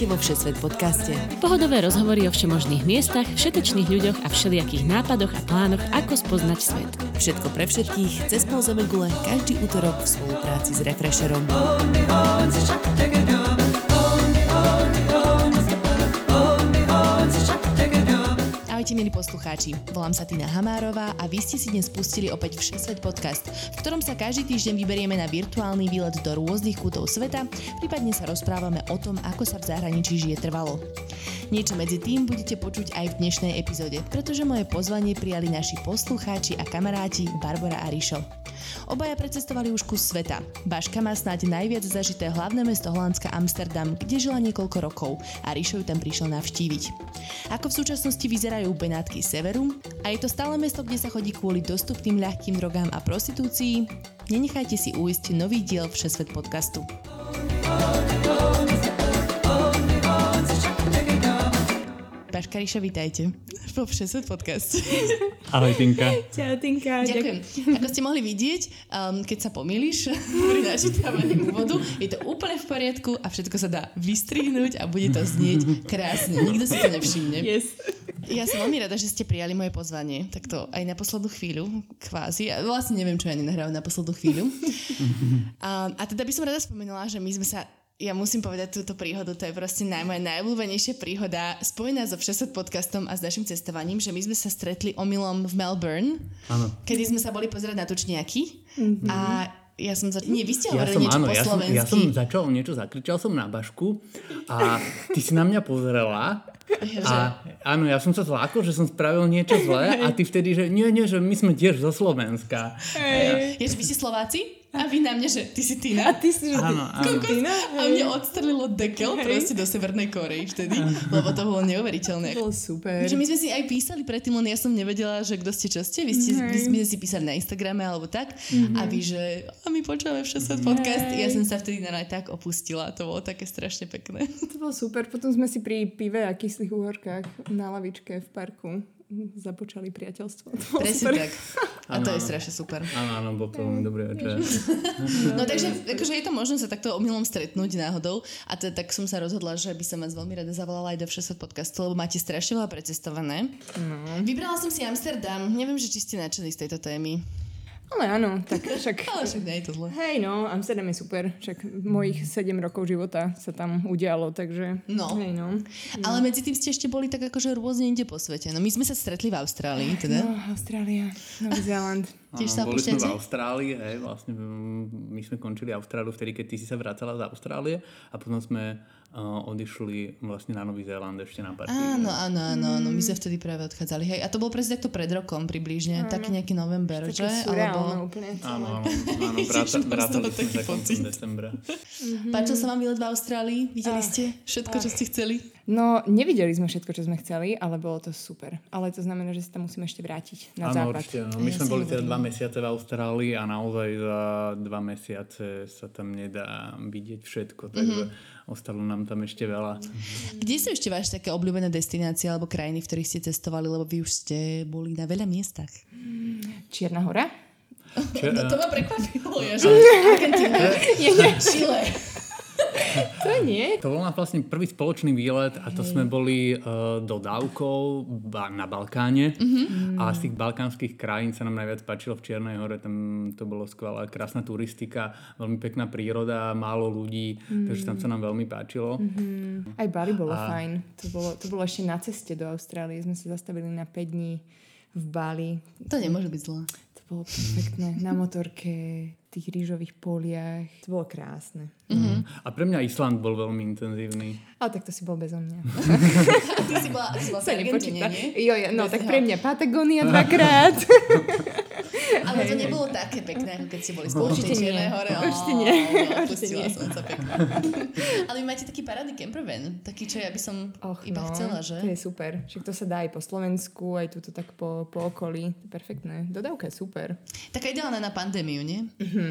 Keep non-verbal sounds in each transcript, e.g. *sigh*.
Vítajte vo Všesvet podcaste. Pohodové rozhovory o všemožných miestach, všetečných ľuďoch a všelijakých nápadoch a plánoch, ako spoznať svet. Všetko pre všetkých, cez pol gule, každý útorok v spolupráci s Refresherom. Ahojte milí poslucháči, volám sa Tina Hamárová a vy ste si dnes pustili opäť Všesvet podcast, v ktorom sa každý týždeň vyberieme na virtuálny výlet do rôznych kútov sveta, prípadne sa rozprávame o tom, ako sa v zahraničí žije trvalo. Niečo medzi tým budete počuť aj v dnešnej epizóde, pretože moje pozvanie prijali naši poslucháči a kamaráti Barbara a Rišo. Obaja precestovali už kus sveta. Baška má snáď najviac zažité hlavné mesto Holandska Amsterdam, kde žila niekoľko rokov a Ríšo ju tam prišiel navštíviť. Ako v súčasnosti vyzerajú Benátky severu a je to stále mesto, kde sa chodí kvôli dostupným ľahkým drogám a prostitúcii? Nenechajte si uísť nový diel Všesvet podcastu. Baška Ríša, vítajte vo Všesvet podcast. Ahoj, Tinka. Čau, Tinka. Ďakujem. Ako ste mohli vidieť, um, keď sa pomýliš *laughs* pri načítavaní úvodu, je to úplne v poriadku a všetko sa dá vystrihnúť a bude to znieť krásne. Nikto si to nevšimne. Yes. Ja som veľmi rada, že ste prijali moje pozvanie, takto aj na poslednú chvíľu, kvázi. Ja vlastne neviem, čo ja nenahrávam na poslednú chvíľu. *laughs* A, a teda by som rada spomenula, že my sme sa ja musím povedať túto príhodu, to je proste naj, moja najobľúbenejšia príhoda spojená so Všesvet podcastom a s našim cestovaním, že my sme sa stretli omylom v Melbourne, Áno. kedy sme sa boli pozerať na tučniaky mm-hmm. a ja som za... Nie, vy ste Ja som, niečo áno, po ja som, slovensky. ja som začal niečo, zakričal som na bašku a ty si na mňa pozrela a áno, ja som sa zlákol, že som spravil niečo zlé a ty vtedy, že nie, nie, že my sme tiež zo Slovenska. Je, že vy ste Slováci? A vy na mňa, že ty si Tina? A ty si, že Áno, áno. Tina? A mne odstrelilo dekel Hej. proste do Severnej Korei vtedy, lebo to bolo neuveriteľné. To bolo super. Že my sme si aj písali predtým, len ja som nevedela, že kto ste, čo ste. Vy, ste, Hej. sme si písali na Instagrame alebo tak. A vy, že a my počúvame všetko podcast. Ja som sa vtedy na tak opustila. To bolo také strašne pekné. To bolo super. Potom sme si pri pive a kyslých uhorkách na lavičke v parku *laughs* započali priateľstvo. Presne tak. A to Áno, je strašne super. Áno, áno, bol to veľmi dobrý večer. *laughs* No takže akože je to možné sa takto omylom stretnúť náhodou a teda, tak som sa rozhodla, že by som vás veľmi rada zavolala aj do Všesvet podcastu, lebo máte strašne veľa precestované. No. Vybrala som si Amsterdam. Neviem, že či ste nadšení z tejto témy. Ale áno, tak však... *laughs* Ale však nie je to zle. Hej no, Amsterdam je super. Však mojich 7 rokov života sa tam udialo, takže... No. Hej no. Ale medzi tým ste ešte boli tak akože rôzne inde po svete. No my sme sa stretli v Austrálii, teda. No, Austrália, Nový Zéland. Tiež sa Áno, boli sme v? Austrálii, hej, vlastne mm, my sme končili Austráliu vtedy, keď ty si sa vracala z Austrálie a potom sme uh, odišli vlastne na Nový Zéland ešte na party. Áno, áno, áno, áno, my sme vtedy práve odchádzali. Hej, a to bolo presne takto pred rokom približne, taký nejaký november, že? Alebo... úplne. Áno, áno, áno, *laughs* vrátali sme taký pocit. decembra. Páčil sa vám výlet v Austrálii? Videli ste všetko, čo ste chceli? No, nevideli sme všetko, čo sme chceli, ale bolo to super. Ale to znamená, že sa tam musíme ešte vrátiť na Áno, západ. určite. No. My Ja sme boli teda dva mesiace v Austrálii a naozaj za dva mesiace sa tam nedá vidieť všetko, takže Mhm. ostalo nám tam ešte veľa. Kde sú ešte vaše také obľúbené destinácie alebo krajiny, v ktorých ste cestovali, lebo vy už ste boli na veľa miestach? Čierna hora? Čo, *laughs* No to ma prekvapilo, ja, *laughs* že Argentína, Chile. To nie. To bol náš vlastne prvý spoločný výlet a to sme boli uh, dodávkou ba- na Balkáne a z tých balkánskych krajín sa nám najviac páčilo v Čiernej hore, tam to bolo skvelá, krásna turistika, veľmi pekná príroda, málo ľudí, takže tam sa nám veľmi páčilo. Aj Bali bolo A- fajn. To bolo, to bolo ešte na ceste do Austrálie. Sme sa zastavili na 5 dní v Bali. To nemôže byť zlé. To bolo perfektné. Na motorke, tých rýžových poliach. To bolo krásne. A pre mňa Island bol veľmi intenzívny. Ale tak to si bol bezo mňa. Ty si bola, ty si bola *laughs* v Argentíne, nie? Jo, ja, no Bez tak neho. pre mňa Patagonia dvakrát. *laughs* Ale to nebolo také pekné, ako keď ste boli nie. Čiernej hore. *laughs* Určite nie. no, Určite Pustila nie. som sa pekne. Ale vy máte taký parádny campervan, taký, čo ja by som Och, iba no, chcela, že? To je super. Však to sa dá aj po Slovensku, aj tuto tak po, po okolí. Perfektné. Dodávka je super. Taká ideálna na pandémiu, nie?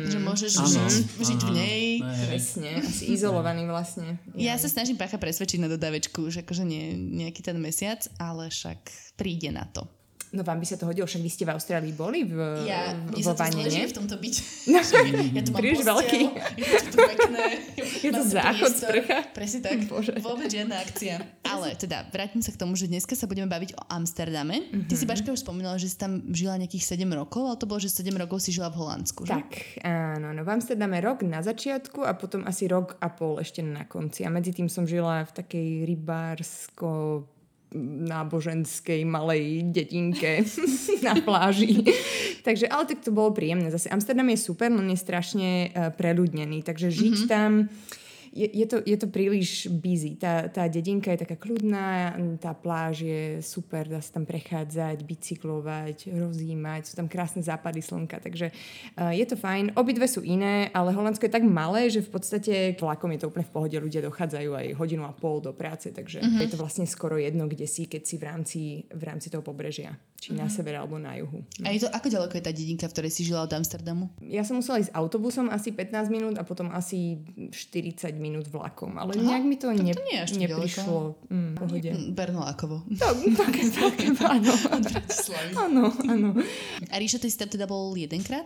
Že môžeš Áno, žiť, žiť v nej. Presne. Asi izolovaný vlastne. Ja sa snažím pácha presvedčiť na dodávečku, že akože nie nejaký ten mesiac, ale však príde na to. No vám by sa to hodilo, však vy ste v Austrálii boli v, Ja, v, vo vane, nie? v tomto byte. No, *laughs* Ja tu mám príliš posteľ, veľký. Je to tu pekné. Je to záchod, priestor. sprcha? Presne tak. Bože. Vôbec žiadna akcia. Ale teda, vrátim sa k tomu, že dneska sa budeme baviť o Amsterdame. Ty Mhm. si, Baška, už spomínala, že si tam žila nejakých 7 rokov, ale to bolo, že 7 rokov si žila v Holandsku, že? Tak, áno, no v Amsterdame rok na začiatku a potom asi rok a pol ešte na konci. A medzi tým som žila v takej rybársko náboženskej malej dedinke *laughs* na pláži. takže, ale tak to bolo príjemné. Zase Amsterdam je super, len je strašne uh, preľudnený, takže žiť mm-hmm. tam je, je, to, je to príliš busy. Tá, tá dedinka je taká kľudná, tá pláž je super, dá sa tam prechádzať, bicyklovať, rozímať, sú tam krásne západy slnka, takže uh, je to fajn. Obidve sú iné, ale Holandsko je tak malé, že v podstate vlakom je to úplne v pohode, ľudia dochádzajú aj hodinu a pol do práce, takže uh-huh. je to vlastne skoro jedno, kde si, keď si v rámci, v rámci toho pobrežia, či uh-huh. na severe alebo na juhu. A je to, ako ďaleko je tá dedinka, v ktorej si žila od Amsterdamu? Ja som musela ísť autobusom asi 15 minút a potom asi 40 minút vlakom, ale Aha, nejak mi to, ne, to nie tak neprišlo. Mm, pohode. Mm, Bernolákovo. To, také, také, *laughs* áno. Áno, áno. A Ríša, ty si tam teda bol jedenkrát?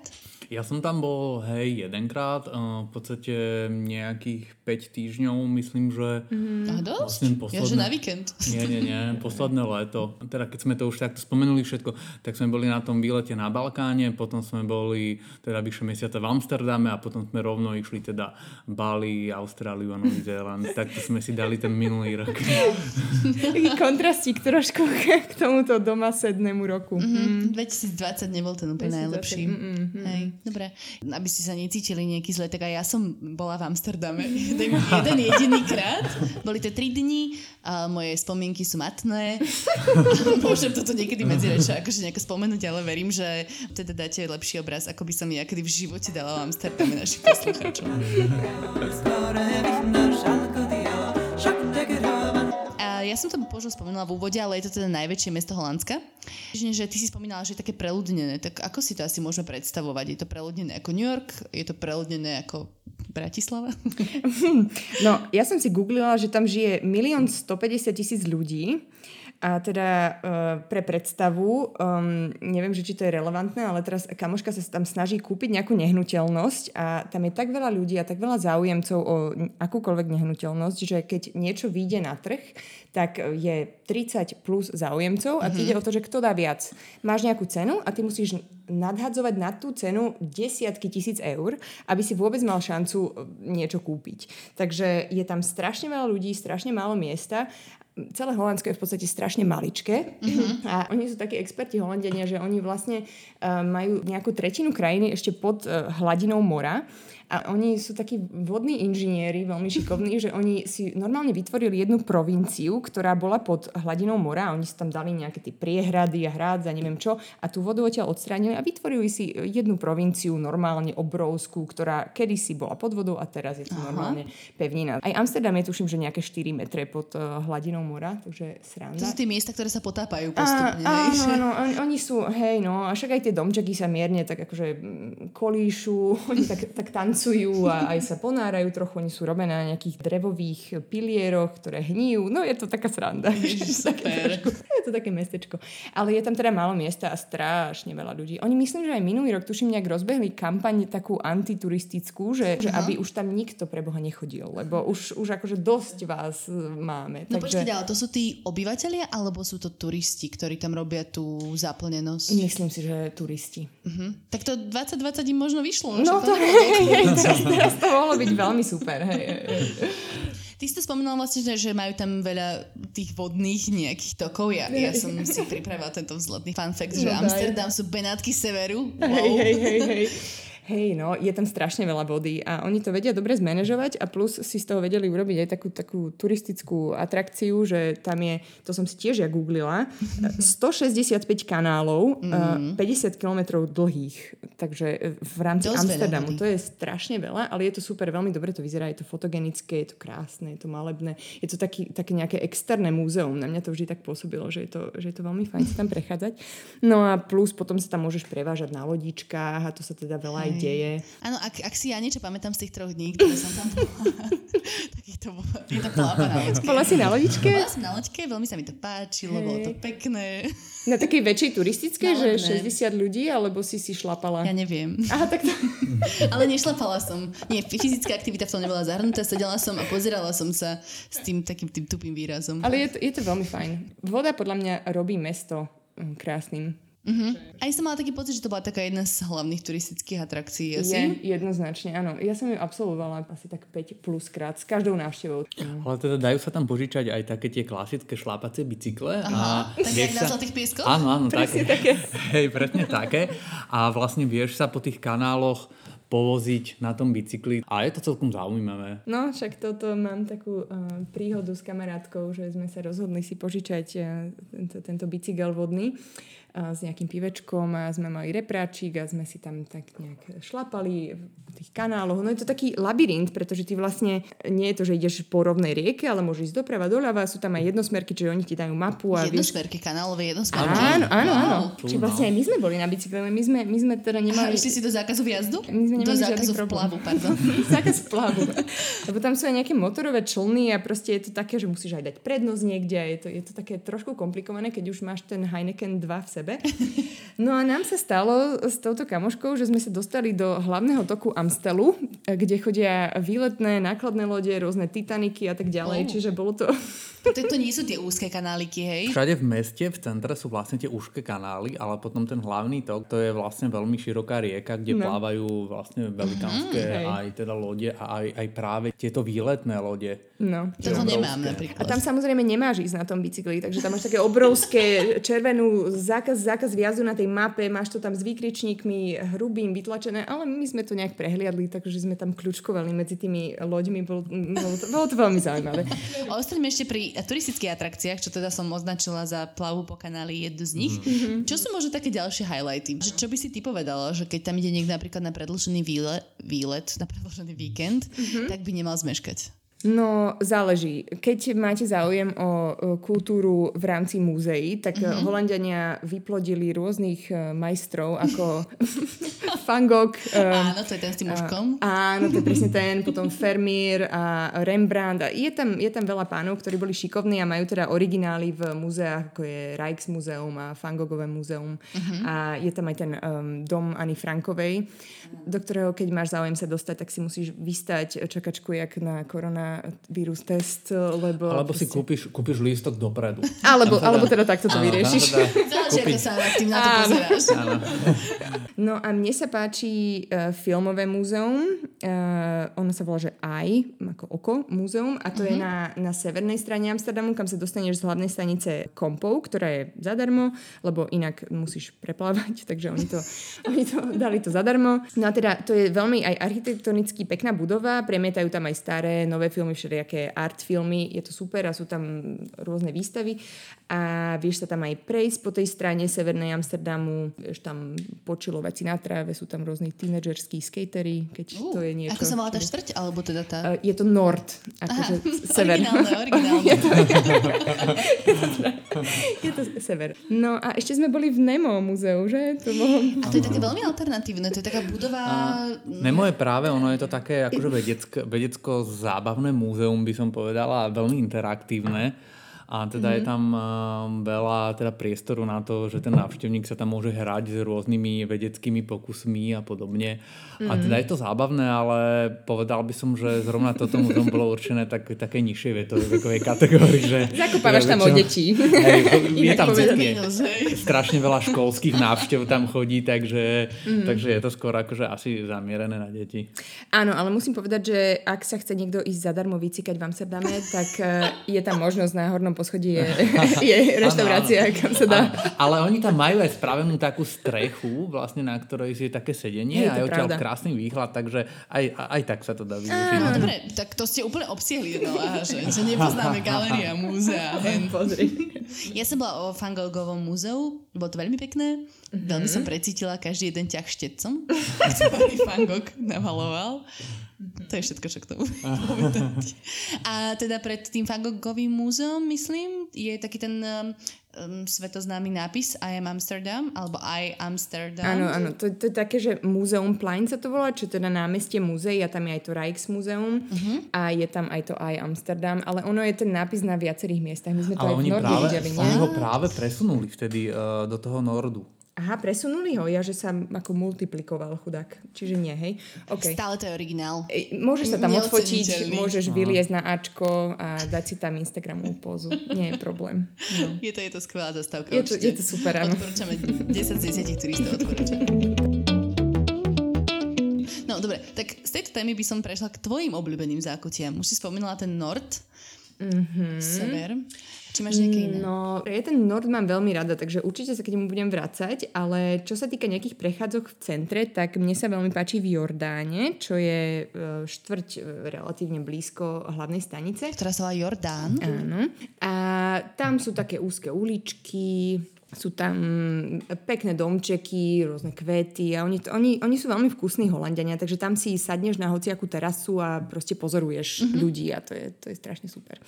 Ja som tam bol, hej, jedenkrát, uh, v podstate nejakých 5 týždňov, myslím, že Mm. A dosť? vlastne Ja, že posledné... na víkend. Nie, nie, nie, posledné leto. Teda keď sme to už takto spomenuli všetko, tak sme boli na tom výlete na Balkáne, potom sme boli teda vyše mesiaca v Amsterdame a potom sme rovno išli teda Bali, Austráliu a Nový Zéland. Takto sme si dali ten minulý rok. Taký kontrastík trošku k tomuto doma sednému roku. Mm, 2020 nebol ten úplne 2020, najlepší. mm, mm, mm. Hej, dobre. Aby ste sa necítili nejaký zle, tak aj ja som bola v Amsterdame *laughs* jeden, jeden jediný krát. Boli to tri dni, a moje spomienky sú matné. *laughs* Môžem toto niekedy medzi reči akože nejako spomenúť, ale verím, že teda dáte lepší obraz, ako by som ja kedy v živote dala v Amsterdame našich poslucháčov. Ja som to možno spomenula v úvode, ale je to teda najväčšie mesto Holandska. Že ty si spomínala, že je také preľudnené. Tak ako si to asi môžeme predstavovať? Je to preľudnené ako New York? Je to preľudnené ako Bratislava? *laughs* No, ja som si googlila, že tam žije 1 150 tisíc ľudí. A teda uh, pre predstavu, um, neviem, že či to je relevantné, ale teraz kamoška sa tam snaží kúpiť nejakú nehnuteľnosť a tam je tak veľa ľudí a tak veľa záujemcov o akúkoľvek nehnuteľnosť, že keď niečo vyjde na trh, tak je 30 plus záujemcov a mm-hmm. ide o to, že kto dá viac. Máš nejakú cenu a ty musíš nadhadzovať na tú cenu desiatky tisíc eur, aby si vôbec mal šancu niečo kúpiť. Takže je tam strašne veľa ľudí, strašne málo miesta celé Holandsko je v podstate strašne maličké mm-hmm. a oni sú takí experti Holandiania, že oni vlastne uh, majú nejakú tretinu krajiny ešte pod uh, hladinou mora a oni sú takí vodní inžinieri, veľmi šikovní, že oni si normálne vytvorili jednu provinciu, ktorá bola pod hladinou mora a oni si tam dali nejaké tie priehrady a hrádza, neviem čo a tú vodu odtiaľ odstránili a vytvorili si jednu provinciu normálne obrovskú, ktorá kedysi bola pod vodou a teraz je to Aha. normálne pevnina. Aj Amsterdam je tuším, že nejaké 4 metre pod uh, hladinou mora, takže To sranda. sú tie miesta, ktoré sa potápajú postupne. áno, áno, oni, oni sú, hej, no, a však aj tie domčeky sa mierne tak akože mm, kolíšu, *laughs* oni tak, tak tancujú *laughs* a aj sa ponárajú trochu, oni sú robené na nejakých drevových pilieroch, ktoré hníjú, no je to taká sranda. *laughs* Super. je to také mestečko. Ale je tam teda málo miesta a strašne veľa ľudí. Oni myslím, že aj minulý rok, tuším, nejak rozbehli kampaň takú antituristickú, že, že aby už tam nikto pre Boha nechodil, lebo už, už akože dosť vás e, máme. No počkaj, ale to sú tí obyvateľia, alebo sú to turisti, ktorí tam robia tú zaplnenosť? Myslím si, že turisti. Mhm. Tak to 2020 im možno vyšlo. No to, nebolo hej, *laughs* hej, teraz, teraz to mohlo byť veľmi super. Hej, hej. Ty si to spomínala vlastne, že, že majú tam veľa tých vodných nejakých tokov. Ja, ja som si pripravila tento vzletný fun fact, že No daj. Amsterdam sú Benátky severu. Wow. Hej, hej, hej, hej. Hej, no, je tam strašne veľa vody a oni to vedia dobre zmanéžovať a plus si z toho vedeli urobiť aj takú, takú turistickú atrakciu, že tam je, to som si tiež ja googlila, *laughs* 165 kanálov, mm-hmm. 50 kilometrov dlhých, takže v rámci Dosť veľa Amsterdamu. vody. To je strašne veľa, ale je to super, veľmi dobre to vyzerá, je to fotogenické, je to krásne, je to malebné, je to taký, také nejaké externé múzeum, na mňa to vždy tak pôsobilo, že je to, že je to veľmi fajn sa tam prechádzať. No a plus potom sa tam môžeš prevážať na lodičkách a to sa teda veľa aj aj deje. Áno, ak, ak si ja niečo pamätám z tých troch dní, ktoré som tam bola, *laughs* tak je to, je to. Bola si na lodičke? Bola som na loďke, veľmi sa mi to páčilo, bolo to pekné. Na takej väčšej turistickej, že Naladné. 60 ľudí, alebo si si šlapala? Ja neviem. Aha, tak to... *laughs* Ale nešlapala som. Nie, fyzická aktivita v tom nebola zahrnutá, sedela som a pozerala som sa s tým takým tým tupým výrazom. Ale je to, je to veľmi fajn. Voda podľa mňa robí mesto mm, krásnym. Uh-huh. Aj som mala taký pocit, že to bola taká jedna z hlavných turistických atrakcií asi. Je, jednoznačne, áno. Ja som ju absolvovala asi tak 5 plus krát s každou návštevou. Ale teda dajú sa tam požičať aj také tie klasické šlápacie bicykle. Aha, a také jak na Zlatých pieskoch? Áno, áno, také. *laughs* Hej, presne také. A vlastne vieš sa po tých kanáloch povoziť na tom bicykli a je to celkom zaujímavé. No, však toto mám takú uh, príhodu s kamarátkou, že sme sa rozhodli si požičať uh, tento, tento bicykel vodný s nejakým pivečkom a sme mali repráčik a sme si tam tak nejak šlapali v tých kanáloch. No je to taký labyrint, pretože ty vlastne nie je to, že ideš po rovnej rieke, ale môžeš ísť doprava, doľava, sú tam aj jednosmerky, čiže oni ti dajú mapu a vieš... Jednosmerky, kanálové jednosmerky. Áno, áno, áno. Wow. Čiže vlastne aj my sme boli na bicykle, my sme, my sme teda nemali... išli si do zákazu vjazdu? My sme do nemali žiadny zákazu vplavu, pardon. *laughs* Zákaz plavu. Lebo tam sú aj nejaké motorové člny a proste je to také, že musíš aj dať prednosť niekde a je to, je to také trošku komplikované, keď už máš ten Heineken 2 v sebe. *laughs* No a nám sa stalo s touto kamoškou, že sme sa dostali do hlavného toku Amstelu, kde chodia výletné nákladné lode, rôzne Titaniky a tak ďalej, Oh. čiže bolo to... To, nie sú tie úzke kanáliky, hej? Všade v meste, v centre sú vlastne tie úzke kanály, ale potom ten hlavný tok, to je vlastne veľmi široká rieka, kde No. plávajú vlastne velikánske hej. aj teda lode a aj, aj práve tieto výletné lode. No. To, to obrovské. nemám A napríklad. tam samozrejme nemáš ísť na tom bicykli, takže tam máš také obrovské červenú zákaz, zákaz viazu na tej mape, máš to tam s výkričníkmi hrubým vytlačené, ale my sme to nejak prehliadli, takže sme tam kľúčkovali medzi tými loďmi, bolo, bolo, to, bolo to veľmi zaujímavé. *laughs* Ostaňme ešte pri turistických atrakciách, čo teda som označila za plavu po kanáli jednu z nich. Mhm. Čo sú možno také ďalšie highlighty? Že čo by si ty povedala, že keď tam ide niekto napríklad na predlžený výlet, výlet na predlžený víkend, Mhm. tak by nemal zmeškať? No, záleží. Keď máte záujem o, kultúru v rámci múzeí, tak mm-hmm. Holandiania vyplodili rôznych eh, majstrov ako *laughs* Van Gogh. eh, Áno, to je ten s tým uškom. Áno, to je presne ten, potom Vermeer a Rembrandt. A je tam, je tam veľa pánov, ktorí boli šikovní a majú teda originály v múzeách, ako je Rijksmuseum a Van Gogové múzeum. Uh-huh. A je tam aj ten um, dom Ani Frankovej, do ktorého keď máš záujem sa dostať, tak si musíš vystať čakačku jak na koronavírus test, lebo... Alebo si kúpiš, kúpiš lístok dopredu. Alebo, Tam alebo teda takto to áno, vyriešiš. teda *laughs* Záleží, sa tým na to Áno. pozeráš. Áno. No a mne sa páči uh, filmové múzeum. Uh, ono sa volá, že AI, ako oko múzeum. A to uh-huh. je na, na severnej strane Amsterdamu, kam sa dostaneš z hlavnej stanice Kompov, ktorá je zadarmo, lebo inak musíš preplávať, *laughs* takže oni to, oni to *laughs* dali to zadarmo. No a teda to je veľmi aj architektonicky pekná budova, premietajú tam aj staré, nové filmy, všelijaké art filmy, je to super a sú tam rôzne výstavy a vieš sa tam aj prejsť po tej strane severnej Amsterdamu, vieš tam počilovať si na tráve, sú tam rôzni tínedžerskí skatery, keď to je niečo. Ako sa volá tá štvrť? Alebo teda tá... Uh, je to Nord, akože sever. Originálne, *laughs* originálne. je to sever. No a ešte sme boli v Nemo muzeu, že? To bolo... A to je také veľmi alternatívne, to je taká budova... Nemo je práve, ono je to také akože vedecko, vedecko-zábavné múzeum, by som povedala, a veľmi interaktívne. A teda mm-hmm. je tam um, veľa teda priestoru na to, že ten návštevník sa tam môže hrať s rôznymi vedeckými pokusmi a podobne. Mm-hmm. A teda je to zábavné, ale povedal by som, že zrovna toto múzeum bolo určené tak, také nižšej vekovej kategórii. Že, *laughs* Zakopávaš že tam väčšinou- detí. Hej, je tam *laughs* hej. strašne veľa školských návštev tam chodí, takže, mm. takže je to skôr akože asi zamierené na deti. Áno, ale musím povedať, že ak sa chce niekto ísť zadarmo vycikať v Amsterdame, tak eh, je tam možnosť na hornom poschodí je, *laughs* je reštaurácia, kam sa dá. A, ale oni tam majú aj spravenú takú strechu, vlastne na ktorej je také sedenie Hej, a je odtiaľ krásny výhľad, takže aj, aj tak sa to dá využiť. No dobre, tak to ste úplne obsiahli, no aha, že, že nepoznáme galéria, múzea. *laughs* Pozri. Ja som bola o Van Goghovom múzeu, bolo to veľmi pekné. Mm-hmm. Veľmi som precítila každý jeden ťah štecom, *laughs* ktorý Van Gogh namaloval. To je všetko, čo k tomu *laughs* povedať. A teda pred tým Van Goghovým múzeom, myslím, je taký ten um, um, svetoznámy nápis I am Amsterdam, alebo I Amsterdam. Áno, áno, to, to je také, že Muzeum Plein sa to volá, čo teda námestie múzeí a tam je aj to Rijksmuseum uh-huh. a je tam aj to I Amsterdam, ale ono je ten nápis na viacerých miestach. My sme to ale aj oni v práve, videli, nie? oni ho práve presunuli vtedy uh, do toho Nordu. Aha, presunuli ho, ja, že sa ako multiplikoval chudák. Čiže nie, hej? Okay. Stále to je originál. E, Môžeš sa tam odfotiť, Neoceniteľný. môžeš vyliezť na Ačko a dať si tam Instagramovú pózu. Nie je problém. No. Je to, je to skvelá zastávka. Je to- je to super, áno. Odporúčame 10 z 10 turistov odporúčam. No dobre, tak z tejto témy by som prešla k tvojim obľúbeným zákutiam. Už si spomínala ten Nord, mm-hmm. sever. Či máš nejaké iné? No, ja ten Nord mám veľmi rada, takže určite sa k nemu budem vracať, ale čo sa týka nejakých prechádzok v centre, tak mne sa veľmi páči v Jordáne, čo je e, štvrť e, relatívne blízko hlavnej stanice. Ktorá sa volá Jordán. Áno. A tam sú také úzke uličky, sú tam pekné domčeky, rôzne kvety a oni, oni, oni sú veľmi vkusní Holandiania, takže tam si sadneš na hociakú terasu a proste pozoruješ mm-hmm. ľudí a to je, to je strašne super.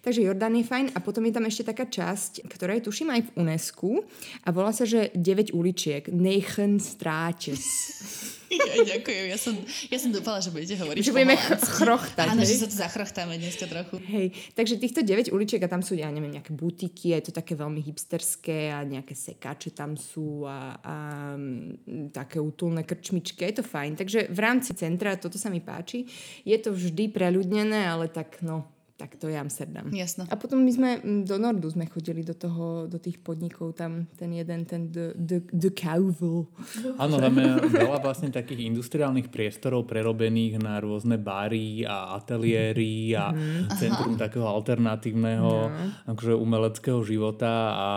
Takže Jordán je fajn a potom je tam ešte taká časť, ktorá je tuším aj v UNESCO a volá sa, že 9 uličiek, Neichen Straches. *laughs* Ja, ďakujem, ja som, ja som dúfala, že budete hovoriť Že budeme ch- chrochtať, Áno, že sa tu zachrochtáme dneska trochu. Hej, takže týchto 9 uličiek a tam sú, ja neviem, nejaké butiky, je to také veľmi hipsterské a nejaké sekáče tam sú a, a mm, také útulné krčmičky, je to fajn. Takže v rámci centra toto sa mi páči. Je to vždy preľudnené, ale tak no, tak to je Amsterdam. Jasno. A potom my sme mm, do Nordu sme chodili do toho, do tých podnikov, tam ten jeden, ten de, de, de Kauvel. Áno, tam je veľa vlastne takých industriálnych priestorov prerobených na rôzne bary a ateliéry a centrum takého alternatívneho akože umeleckého života a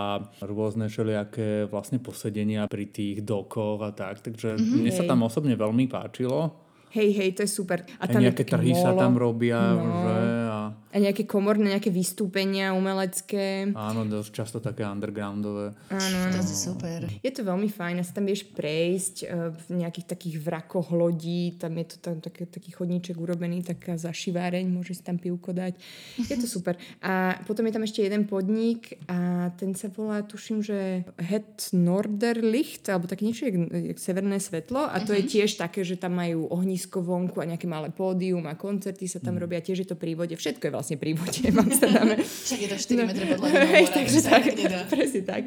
rôzne všelijaké vlastne posedenia pri tých dokoch a tak. Takže mne sa tam osobne veľmi páčilo. Hej, hej, to je super. A je nejaké trhy sa tam robia, No. že a A nejaké komorné, nejaké vystúpenia umelecké. áno, dosť často také undergroundové. To je super. Je to veľmi fajn, a sa tam vieš prejsť eh, v nejakých takých vrakoch lodí, tam je to tam také, taký chodníček urobený, taká zašiváreň, môžeš si tam pivko dať. Je to super. A potom je tam ešte jeden podnik a ten sa volá, tuším, že Het Norderlicht, alebo také niečo, jak, jak severné svetlo a to je tiež také, že tam majú ohnisko vonku a nejaké malé pódium a koncerty sa tam robia, tiež je to pri vode, všetko je vlastne pri vode v Amsterdame. *laughs* Však je to 4 metre pod hlavinou No. Mora, takže to tak, tak nedá. presne tak.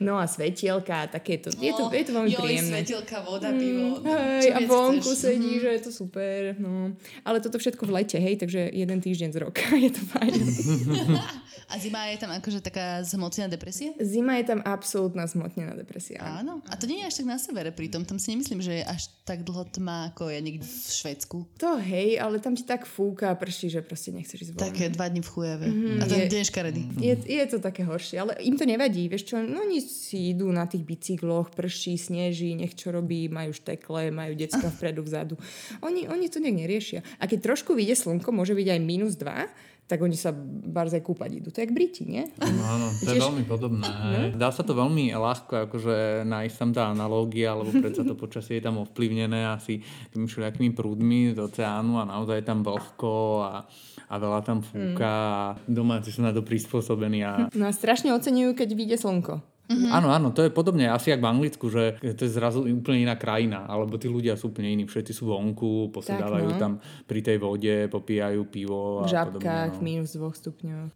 No a svetielka a takéto. Je to, je to veľmi Joj, príjemné. svetelka, voda, pivo. Hej, Čo a vonku chceš? sedí, že je to super. No. Ale toto všetko v lete, hej, takže jeden týždeň z roka *laughs* je to fajn. *laughs* A zima je tam akože taká zhmotnená depresia? Zima je tam absolútna zmotnená depresia. Áno. A to nie je až tak na severe pritom. Tam si nemyslím, že je až tak dlho tma, ako je niekde v Švedsku. To hej, ale tam ti tak fúka prší, že proste nechceš ísť von. Také dva dni v chujave. A ten je- deň škaredý. Je, je to také horšie, ale im to nevadí, vieš čo, no oni si idú na tých bicykloch, prší, sneží, nech čo robí, majú štekle, majú decka vpredu, vzadu. Oni, oni to nejak neriešia. A keď trošku vyjde slnko, môže byť aj minus 2, tak oni sa barzaj kúpať idú. To je jak Briti, nie? No, áno, to je Tiež- veľmi podobné. hej. Dá sa to veľmi ľahko akože nájsť tam tá analógia, lebo predsa to počasie je tam ovplyvnené asi tými všelijakými prúdmi z oceánu a naozaj je tam vlhko a, a veľa tam fúka a domáci sú na to prispôsobení. A... No a strašne oceňujú, keď vyjde slnko. Áno, áno, to je podobne asi jak v Anglicku, že to je zrazu úplne iná krajina, alebo tí ľudia sú úplne iní, všetci sú vonku, posedávajú no. tam pri tej vode, popíjajú pivo V a žabkách, podobne. No. minus 2 stupňoch.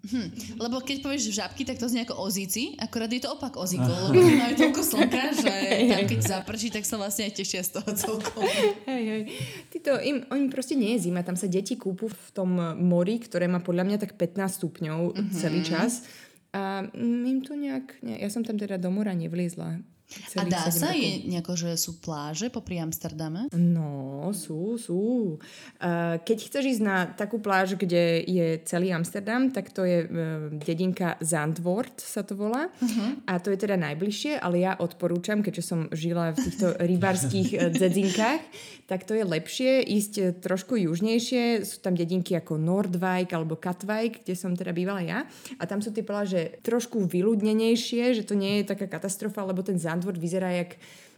Lebo keď povieš žabky, tak to znie ako ozíci, akorát je to opak ozíkov, *laughs* lebo majú toľko slnka, že tam keď zaprší, tak sa vlastne aj tešia z toho celkom. Hej, hej. Títo, im, im proste nie je zima. Tam sa deti kúpu v tom mori, ktoré má podľa mňa tak 15 stupňov mm-hmm. celý čas. A im to nejak... Ne, ja som tam teda do mora nevliezla. A dá sa? rokov. Je nejako, že sú pláže popri Amsterdame? No, sú, sú. Keď chceš ísť na takú pláž, kde je celý Amsterdam, tak to je uh, dedinka Zandvoort sa to volá. Uh-huh. A to je teda najbližšie, ale ja odporúčam, keďže som žila v týchto rybárských uh, dedinkách, tak to je lepšie ísť uh, trošku južnejšie. Sú tam dedinky ako Nordwijk alebo Katwijk, kde som teda bývala ja. A tam sú tie pláže trošku vyľudnenejšie, že to nie je taká katastrofa, lebo ten Zandvoort vyzerá jak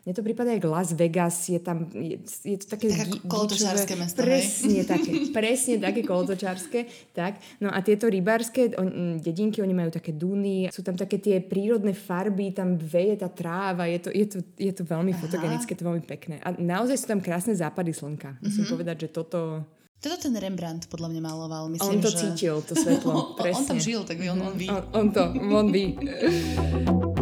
mne to prípada jak Las Vegas, je tam, je, je to také... Tak ako kolotočárske mesto, hej? Presne *laughs* také, presne také kolotočárske, tak. No a tieto rybárske on, dedinky, oni majú také duny, sú tam také tie prírodné farby, tam veje tá tráva, je to, je to, je to veľmi Aha. fotogenické, to veľmi pekné. A naozaj sú tam krásne západy slnka. Musím mm-hmm. povedať, že toto... Toto ten Rembrandt podľa mňa maloval. Myslím, on to že... cítil, to svetlo. Presne. *laughs* On tam žil, tak on, on ví. On, on to, on ví. *laughs*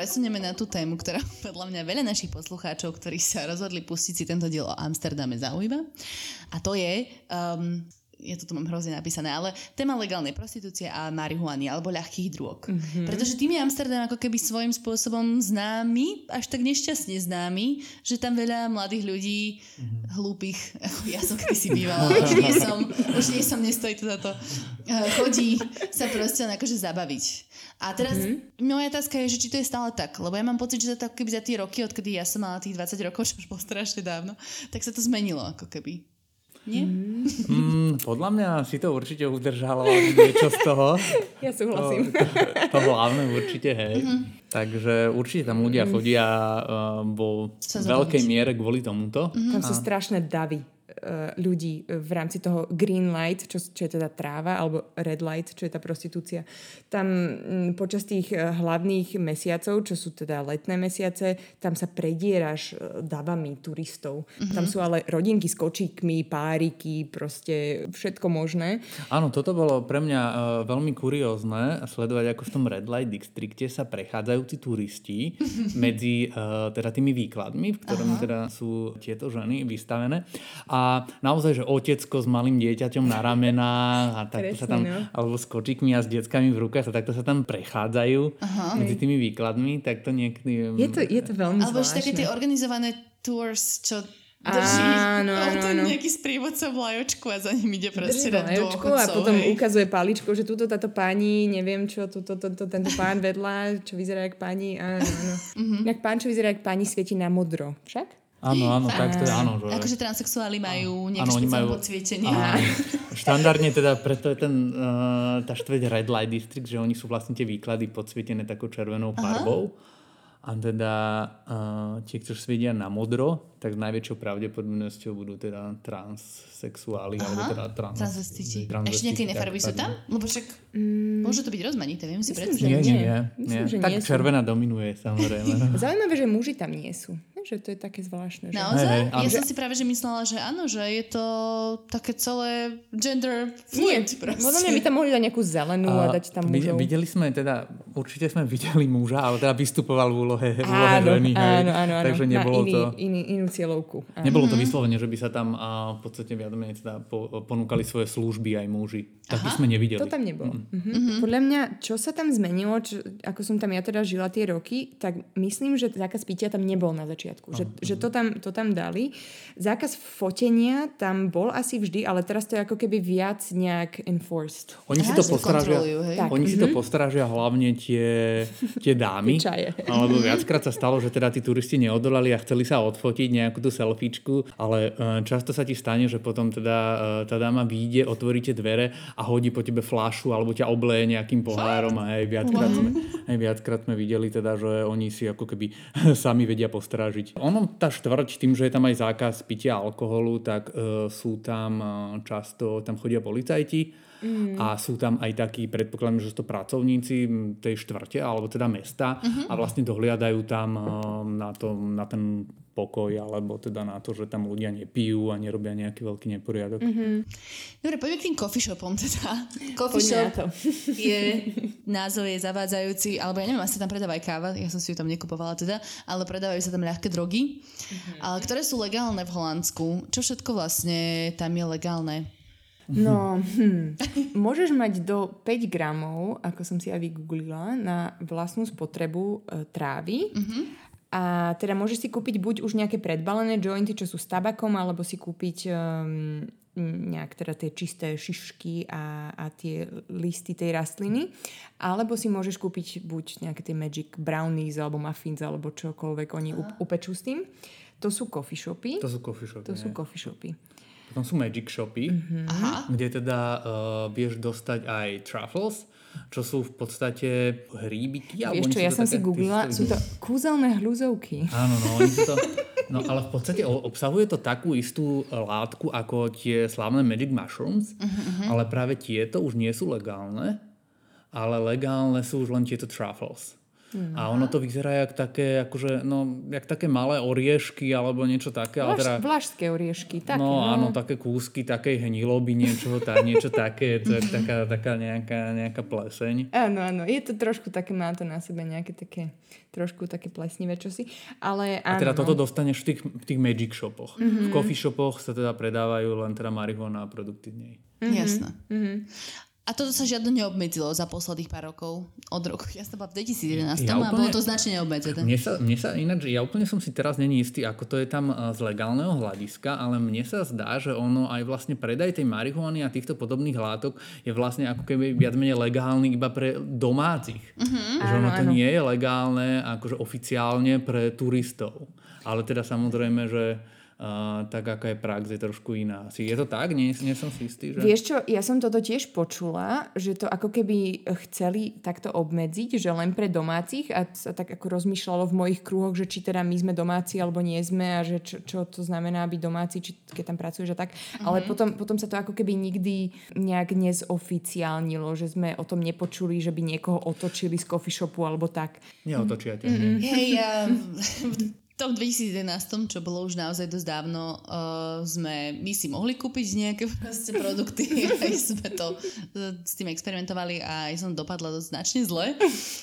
Presunieme na tú tému, ktorá *laughs* podľa mňa veľa našich poslucháčov, ktorí sa rozhodli pustiť si tento diel o Amsterdame zaujíma. A to je um, ja to tu mám hrozne napísané, ale téma legálnej prostitúcie a marihuany alebo ľahkých drog. Mm-hmm. Pretože tým je Amsterdam ako keby svojím spôsobom známy, až tak nešťastne známy, že tam veľa mladých ľudí, mm-hmm. hlúpych, *laughs* ja som kedy si bývala, *laughs* už nie som, už nie som, nestojí to za to, eh, chodí sa proste akože zabaviť. A teraz mm-hmm. moja otázka je, že či to je stále tak, lebo ja mám pocit, že to keby za tie roky, odkedy ja som mala tých 20 rokov, *laughs* čo už bolo strašne dávno, tak sa to zmenilo ako keby. Nie? Mm, podľa mňa si to určite udržalo niečo z toho. *laughs* Ja súhlasím. To, to, to hlavné určite, hej. Mm-hmm. Takže určite tam ľudia chodia uh, vo veľkej miere kvôli tomuto. Mm-hmm. Tam sú strašné davy ľudí v rámci toho green light, čo, čo je teda tráva, alebo red light, čo je tá prostitúcia. Tam mm, počas tých eh, hlavných mesiacov, čo sú teda letné mesiace, tam sa predieraš eh, davami turistov. Mm-hmm. Tam sú ale rodinky s kočíkmi, páriky, proste všetko možné. Áno, toto bolo pre mňa uh, veľmi kuriózne sledovať, ako v tom red light distrikte sa prechádzajú tí turisti *laughs* medzi uh, teda tými výkladmi, v ktorom Aha. teda sú tieto ženy vystavené. A naozaj, že otecko s malým dieťaťom na ramenách a takto sa tam, no. alebo s kočikmi a s deckami v rukách a takto sa tam prechádzajú Aha. medzi tými výkladmi, tak to niekedy... Je to, je to veľmi Alebo ešte také tie organizované tours, čo drží áno, áno, áno. nejaký sprievodca vlajočku a za ním ide proste na vlajočku a potom hej. ukazuje paličku, že túto táto pani, neviem čo, túto, túto, tento pán vedľa, čo vyzerá jak pani, áno, áno. Mm-hmm. Jak pán, čo vyzerá jak pani, svieti na modro. Však? Áno, áno, tak to je áno. Že... Akože transexuáli majú nejaké špeciálne majú... podsvietenie. *laughs* Štandardne teda, preto je ten, uh, tá štveď Red Light District, že oni sú vlastne tie výklady podsvietené takou červenou farbou. A teda uh, tie, ktorí sviedia na modro, tak s najväčšou pravdepodobnosťou budú teda transsexuáli, Aha, alebo teda trans, transvestiti. Ešte nejaké iné farby sú tam? Lebo však mm, môže to byť rozmanité, viem si predstaviť. Nie, nie, nie. Myslím, nie. tak nie červená sú. dominuje, samozrejme. *laughs* Zaujímavé, že muži tam nie sú. Že to je také zvláštne. Že... Naozaj? Hey, hey, ja že... som si práve že myslela, že áno, že je to také celé gender fluid. Nie, možno by tam mohli dať nejakú zelenú a, a dať tam mužov. Videli sme teda, určite sme videli muža, ale teda vystupoval v úlohe, v úlohe áno, ženy. Áno, áno, áno. Takže nebolo iný, to... Iný, inú cieľovku. Áno. Nebolo to mhm. vyslovene, že by sa tam a, v podstate viac menej teda po, ponúkali svoje služby aj muži. Tak by sme nevideli. To tam nebolo. Mm. Mm-hmm. Mm-hmm. Podľa mňa, čo sa tam zmenilo, čo, ako som tam ja teda žila tie roky, tak myslím, že zákaz pitia tam nebol na začiatku. Že, že to, tam, to tam dali. Zákaz fotenia tam bol asi vždy, ale teraz to je ako keby viac nejak enforced. Oni si to postrážia, oni si to mhm. postrážia hlavne tie, tie dámy. alebo viackrát sa stalo, že teda tí turisti neodolali a chceli sa odfotiť nejakú tú selfiečku, ale e, často sa ti stane, že potom teda e, tá dáma vyjde, otvoríte dvere a hodí po tebe flášu alebo ťa obleje nejakým pohárom a aj viackrát, sme, aj viackrát sme videli teda, že oni si ako keby *laughs* sami vedia postrážiť. Ono, tá štvrť, tým, že je tam aj zákaz pitia alkoholu, tak uh, sú tam uh, často, tam chodia policajti, Mm. A sú tam aj takí, predpokladám, že sú to pracovníci tej štvrte, alebo teda mesta mm-hmm. a vlastne dohliadajú tam uh, na, to, na ten pokoj, alebo teda na to, že tam ľudia nepijú a nerobia nejaký veľký neporiadok. Mm-hmm. Dobre, poďme k tým coffee shopom teda. Coffee shop to. *laughs* je, názov je zavádzajúci, alebo ja neviem, asi tam predávajú káva, ja som si ju tam nekupovala teda, ale predávajú sa tam ľahké drogy, mm-hmm. ale ktoré sú legálne v Holandsku. Čo všetko vlastne tam je legálne? No, *laughs* hm. môžeš mať do 5 gramov, ako som si aj vygooglila, na vlastnú spotrebu e, trávy. Mm-hmm. A teda môžeš si kúpiť buď už nejaké predbalené jointy, čo sú s tabakom, alebo si kúpiť um, nejak teda tie čisté šišky a, a tie listy tej rastliny. Alebo si môžeš kúpiť buď nejaké tie magic brownies alebo muffins alebo čokoľvek oni upečú s tým. To sú coffee shopy. To sú coffee shopy. To nie. sú coffee shopy. Potom sú magic shopy, mm-hmm. Aha. kde teda uh, vieš dostať aj truffles, čo sú v podstate hríbiky. Vieš čo, ja to som také- si googlila, sú to kúzelné hľuzovky. Áno, no, oni sú to... *laughs* No ale v podstate obsahuje to takú istú látku ako tie slávne Magic Mushrooms, Mhm, ale práve tieto už nie sú legálne, ale legálne sú už len tieto truffles. Mhm. A ono to vyzerá jak také, akože, no, jak také malé oriešky alebo niečo také. Vlaš, teda, Vlašské oriešky, také. no, áno, také kúsky takej hniloby, niečo, tá, niečo také, to je taká, taká nejaká, nejaká pleseň. Áno, áno, je to trošku také, má to na sebe nejaké také, trošku také plesnivé čosi, ale A áno, teda no. toto dostaneš v tých, v tých magic shopoch. V coffee shopoch sa teda predávajú len teda marihuana a produkty nej. Jasné. A toto sa žiadno neobmedzilo za posledných pár rokov. Od roku, ja som bola v 2011 Ja a bolo to značne neobmedzené. Mne sa, mne sa ináč, ja úplne som si teraz není istý, ako to je tam eh, z legálneho hľadiska, ale mne sa zdá, že ono aj vlastne predaj tej marihuany a týchto podobných látok je vlastne ako keby viac menej legálny iba pre domácich. Že ono Áno, to áno. nie je legálne akože oficiálne pre turistov. Ale teda samozrejme, že uh, tak aká je prax, je trošku iná. Si je to tak? Nie, nie som si istý, že... Vieš čo, ja som toto tiež počula, že to ako keby chceli takto obmedziť, že len pre domácich a sa tak ako rozmýšľalo v mojich kruhoch, že či teda my sme domáci alebo nie sme a že čo, čo to znamená byť domáci, či keď tam pracuješ a tak. Ale potom, potom sa to ako keby nikdy nejak nezoficiálnilo, že sme o tom nepočuli, že by niekoho otočili z coffee shopu alebo tak. Neotočia ťa. Hej, *laughs* ja tom 2011, čo bolo už naozaj dosť dávno, uh, sme my si mohli kúpiť nejaké *laughs* proste produkty. *laughs* Aj sme to uh, s tým experimentovali a aj som dopadla dosť značne zle.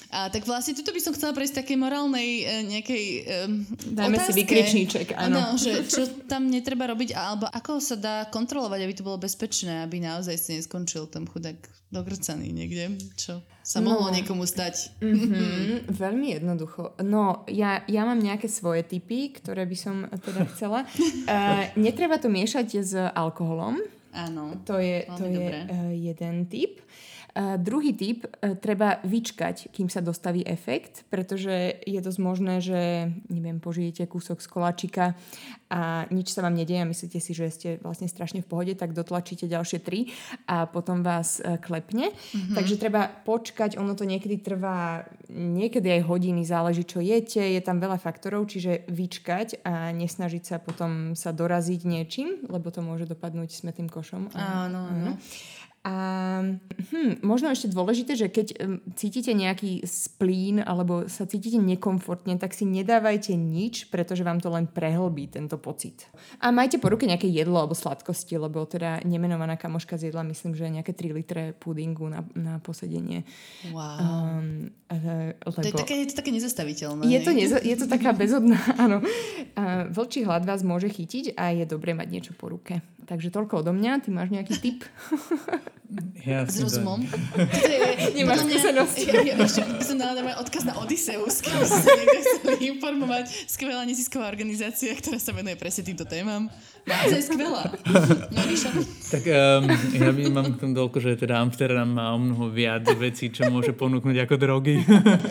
A tak vlastne tuto by som chcela prejsť takej morálnej uh, nejakej um, Dajme si otázke. vykričníček, áno. že čo tam netreba robiť, alebo ako sa dá kontrolovať, aby to bolo bezpečné, aby naozaj si neskončil tam chudák dogrcaný niekde, čo sa mohlo No. niekomu stať. Mm, veľmi jednoducho. No, ja, ja mám nejaké svoje typy, ktoré by som teda chcela. Uh, *laughs* netreba to miešať s alkoholom. Áno. To je, to je dobré. uh, jeden typ. Uh, druhý typ, uh, treba vyčkať, kým sa dostaví efekt, pretože je dosť možné, že neviem, požijete kúsok z koláčika a nič sa vám nedieje a myslíte si, že ste vlastne strašne v pohode, tak dotlačíte ďalšie tri a potom vás uh, klepne. Mm-hmm. Takže treba počkať, ono to niekedy trvá niekedy aj hodiny, záleží čo jete, je tam veľa faktorov, čiže vyčkať a nesnažiť sa potom sa doraziť niečím, lebo to môže dopadnúť smetým košom. A- Áno, áno. A hm, možno ešte dôležité, že keď cítite nejaký splín alebo sa cítite nekomfortne, tak si nedávajte nič, pretože vám to len prehlbí tento pocit. A majte po ruke nejaké jedlo alebo sladkosti, lebo teda nemenovaná kamoška zjedla, myslím, že nejaké 3 litre pudingu na, na posedenie. Wow. Um, uh, lebo... To je také, je to také nezastaviteľné. Je to, neza, je to taká bezodná, *laughs* áno. A vlčí hlad vás môže chytiť a je dobré mať niečo po ruke. Takže toľko odo mňa. Ty máš nejaký tip? *laughs* Ja S rozumom. *laughs* Nemáš mňa- skúsenosti. Ja, ja ešte by som dala normálne odkaz na Odysseus, keby sa niekto chcel informovať. Skvelá nezisková organizácia, ktorá sa venuje presne týmto témam. Naozaj skvelá. No, Ríša, Tak um, ja by mám k tomu toľko, že teda Amsterdam má o mnoho viac vecí, čo môže ponúknuť ako drogy.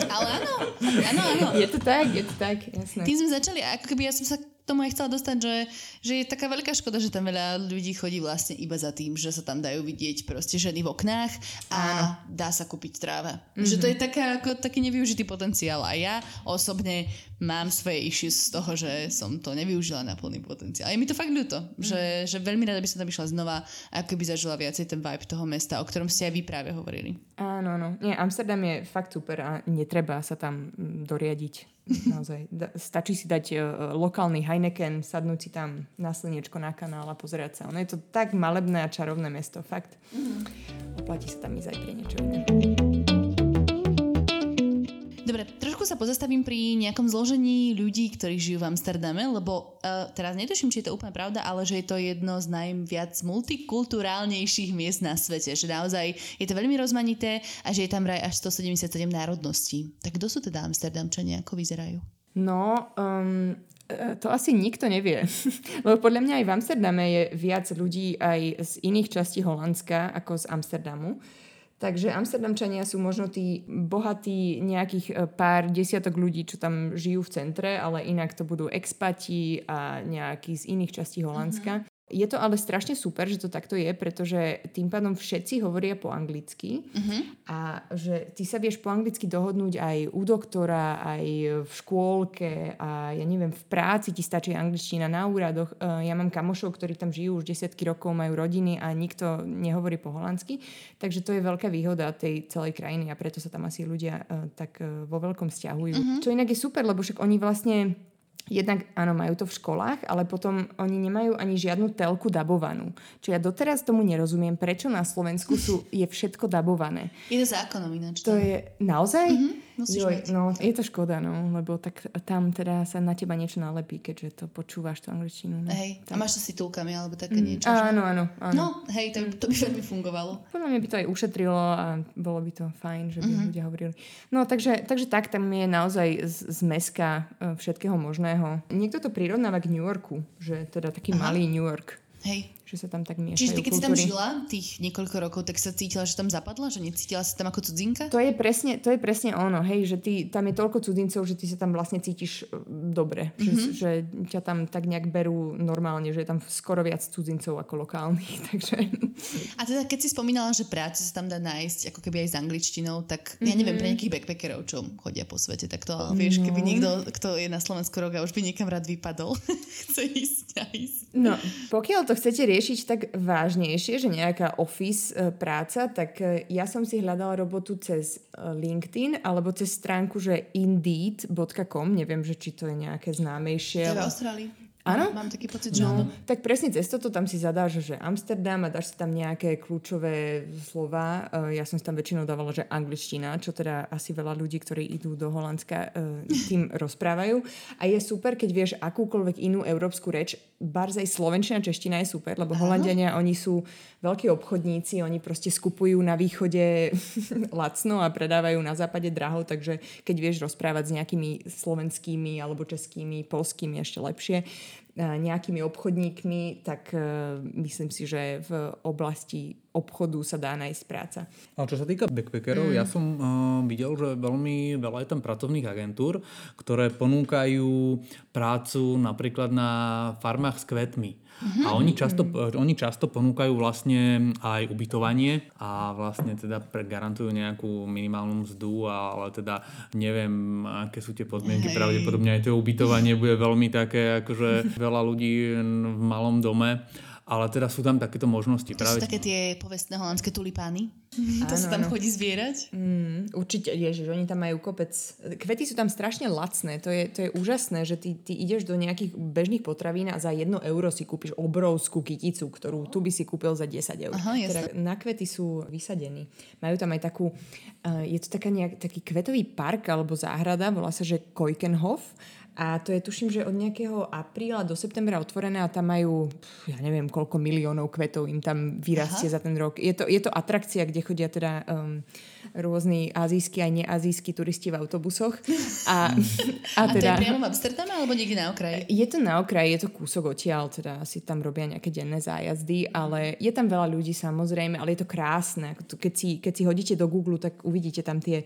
ale áno, áno, áno. Je to tak, je to tak, jasné. Tým sme začali ako keby ja som sa tomu aj chcela dostať, že, že je taká veľká škoda, že tam veľa ľudí chodí vlastne iba za tým, že sa tam dajú vidieť proste ženy v oknách a dá sa kúpiť tráva. Mm-hmm. Že to je taká, ako, taký nevyužitý potenciál a ja osobne mám svoje issues z toho, že som to nevyužila na plný potenciál. A je mi to fakt ľúto, mm. že, že veľmi rada by som tam išla znova a ako by zažila viacej ten vibe toho mesta, o ktorom ste aj vy práve hovorili. Áno, áno. Nie, Amsterdam je fakt super a netreba sa tam mm, doriadiť. Naozaj. Da, stačí si dať uh, lokálny Heineken, sadnúť si tam na slniečko na kanál a pozerať sa. Ono je to tak malebné a čarovné mesto, fakt. Mm. Oplatí sa tam ísť aj pre niečo iné. Dobre, trošku sa pozastavím pri nejakom zložení ľudí, ktorí žijú v Amsterdame, lebo uh, teraz netuším, či je to úplne pravda, ale že je to jedno z najviac multikulturálnejších miest na svete. Že naozaj je to veľmi rozmanité a že je tam vraj až 177 národností. Tak kto sú teda Amsterdamčania? Ako vyzerajú? No, um, e, to asi nikto nevie. *laughs* Lebo podľa mňa aj v Amsterdame je viac ľudí aj z iných častí Holandska ako z Amsterdamu. Takže Amsterdamčania sú možno tí bohatí nejakých e, pár desiatok ľudí, čo tam žijú v centre, ale inak to budú expati a nejakí z iných častí Holandska. Je to ale strašne super, že to takto je, pretože tým pádom všetci hovoria po anglicky uh-huh. a že ty sa vieš po anglicky dohodnúť aj u doktora, aj v škôlke a ja neviem, v práci ti stačí angličtina na úradoch. E, ja mám kamošov, ktorí tam žijú už desiatky rokov, majú rodiny a nikto nehovorí po holandsky, takže to je veľká výhoda tej celej krajiny a preto sa tam asi ľudia uh, tak uh, vo veľkom stiahujú. Uh-huh. Čo inak je super, lebo však oni vlastne Jednak áno, majú to v školách, ale potom oni nemajú ani žiadnu telku dabovanú. Čo ja doteraz tomu nerozumiem, prečo na Slovensku sú, je všetko dabované. Je to zákonom ináč. To je naozaj? Mm-hmm. Musíš Joj, mať. no, je to škoda, no, lebo tak tam teda sa na teba niečo nalepí, keďže to počúvaš tú angličtinu. No. Hej, a máš to s titulkami alebo také Mm, niečo. áno, áno, áno. No, hej, to, to by veľmi fungovalo. Podľa mňa by to aj ušetrilo a bolo by to fajn, že by Mhm. mm-hmm. ľudia hovorili. No takže, takže tak, tam je naozaj z- zmeska e, všetkého možného. Niekto to prirovnáva k New Yorku, že teda taký Aha. malý New York, Hej. Že sa tam tak miešajú Čiže ty, keď si tam kultúry. žila tých niekoľko rokov, tak sa cítila, že tam zapadla? Že necítila sa tam ako cudzinka? To je, presne, to je presne ono, hej, že ty, tam je toľko cudzincov, že ty sa tam vlastne cítiš e, dobre. Mm-hmm. Že, že ťa tam tak nejak berú normálne, že je tam skoro viac cudzincov ako lokálnych. *laughs* Takže A teda keď si spomínala, že prácu sa tam dá nájsť ako keby aj s angličtinou, tak ja neviem, pre nejakých backpackerov, čo chodia po svete, tak to ale vieš, keby niekto, kto je na Slovensku rok a už by niekam rád vypadol, *laughs* chce ísť a ísť. No, pokiaľ to chcete riešiť tak vážnejšie, že nejaká office e, práca, tak e, ja som si hľadala robotu cez e, LinkedIn alebo cez stránku, že indeed.com, neviem, že či to je nejaké známejšie. To je v ale- Austrálii. Áno? Mám taký pocit, že áno. No, tak presne cez toto tam si zadáš, že Amsterdam a dáš si tam nejaké kľúčové slova. Eh, Ja som si tam väčšinou dávala, že angličtina, čo teda asi veľa ľudí, ktorí idú do Holandska, eh, tým *laughs* rozprávajú. A je super, keď vieš akúkoľvek inú európsku reč. Barzej slovenčina, čeština je super, lebo Holandiania, oni sú veľkí obchodníci, oni proste skupujú na východe *laughs* lacno a predávajú na západe draho, takže keď vieš rozprávať s nejakými slovenskými alebo českými, polskými ešte lepšie, nejakými obchodníkmi, tak uh, myslím si, že v oblasti obchodu sa dá nájsť práca. Ale čo sa týka backpackerov, mm. ja som uh, videl, že veľmi veľa je tam pracovných agentúr, ktoré ponúkajú prácu napríklad na farmách s kvetmi. Mm-hmm. A oni často, oni často ponúkajú vlastne aj ubytovanie a vlastne teda garantujú nejakú minimálnu mzdu, ale teda neviem, aké sú tie podmienky. Hej. Pravdepodobne aj to ubytovanie bude veľmi také, akože veľa ľudí v malom dome. Ale teda sú tam takéto možnosti. To sú také tie povestné holandské tulipány. *laughs* to sa tam áno. chodí zbierať. Mm, určite, ježiš, oni tam majú kopec. Kvety sú tam strašne lacné, to je, to je úžasné, že ty, ty ideš do nejakých bežných potravín a za 1 euro si kúpiš obrovskú kyticu, ktorú tu by si kúpil za 10 eur. Aha, teda na kvety sú vysadení. Majú tam aj takú, uh, je to taká nejak, taký kvetový park alebo záhrada, volá sa, že Keukenhof a to je tuším, že od nejakého apríla do septembra otvorené a tam majú, pf, ja neviem, koľko miliónov kvetov im tam vyrastie Aha. za ten rok. Je to, je to atrakcia, kde chodia teda um, rôzni azijskí aj neazijskí turisti v autobusoch. A, a, A to je teda, priamo v Amsterdame alebo niekde na okraji? je to na okraji, je to kúsok odtiaľ, teda asi tam robia nejaké denné zájazdy, ale je tam veľa ľudí samozrejme, ale je to krásne. Keď si, keď si hodíte do Google, tak uvidíte tam tie,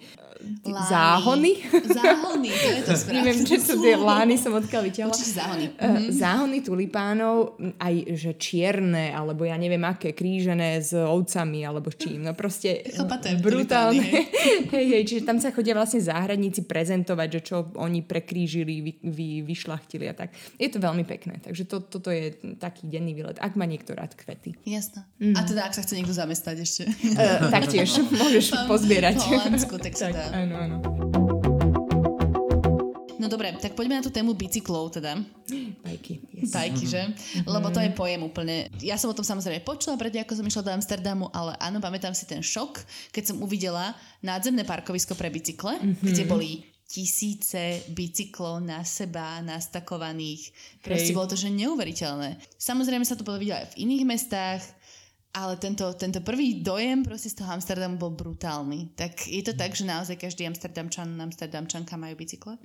tie Lány. záhony. Záhony, to je to *laughs* správne. Neviem, čo sú tie lány, som odkiaľ vyťahla. Určite záhony. Uh, záhony tulipánov, aj že čierne, alebo ja neviem aké, krížené s ovcami, alebo s čím. No proste Chlpaté brutálne. tulipány, *laughs* hej, hej, čiže tam sa chodia vlastne záhradníci prezentovať, že čo oni prekrížili, vy, vy, vyšlachtili a tak. Je to veľmi pekné, takže to, toto je taký denný výlet, ak má niekto rád kvety. Jasné. Mhm. A teda, ak sa chce niekto zamestnať ešte. Uh, taktiež *laughs* môžeš pozbierať. V Holandsku, tak sa dá. áno, áno. No dobre, tak poďme na tú tému bicyklov teda. Bajky. Yes. Bajky, že? Lebo to je pojem úplne. Ja som o tom samozrejme počula predtým, ako som išla do Amsterdamu, ale áno, pamätám si ten šok, keď som uvidela nádzemné parkovisko pre bicykle, kde boli tisíce bicyklov na seba nastakovaných. Proste Hej. bolo to, že neuveriteľné. Samozrejme sa to bolo vidieť aj v iných mestách, ale tento, tento prvý dojem proste z toho Amsterdamu bol brutálny. Tak je to tak, že naozaj každý Amsterdamčan, Amsterdamčanka majú bicykle?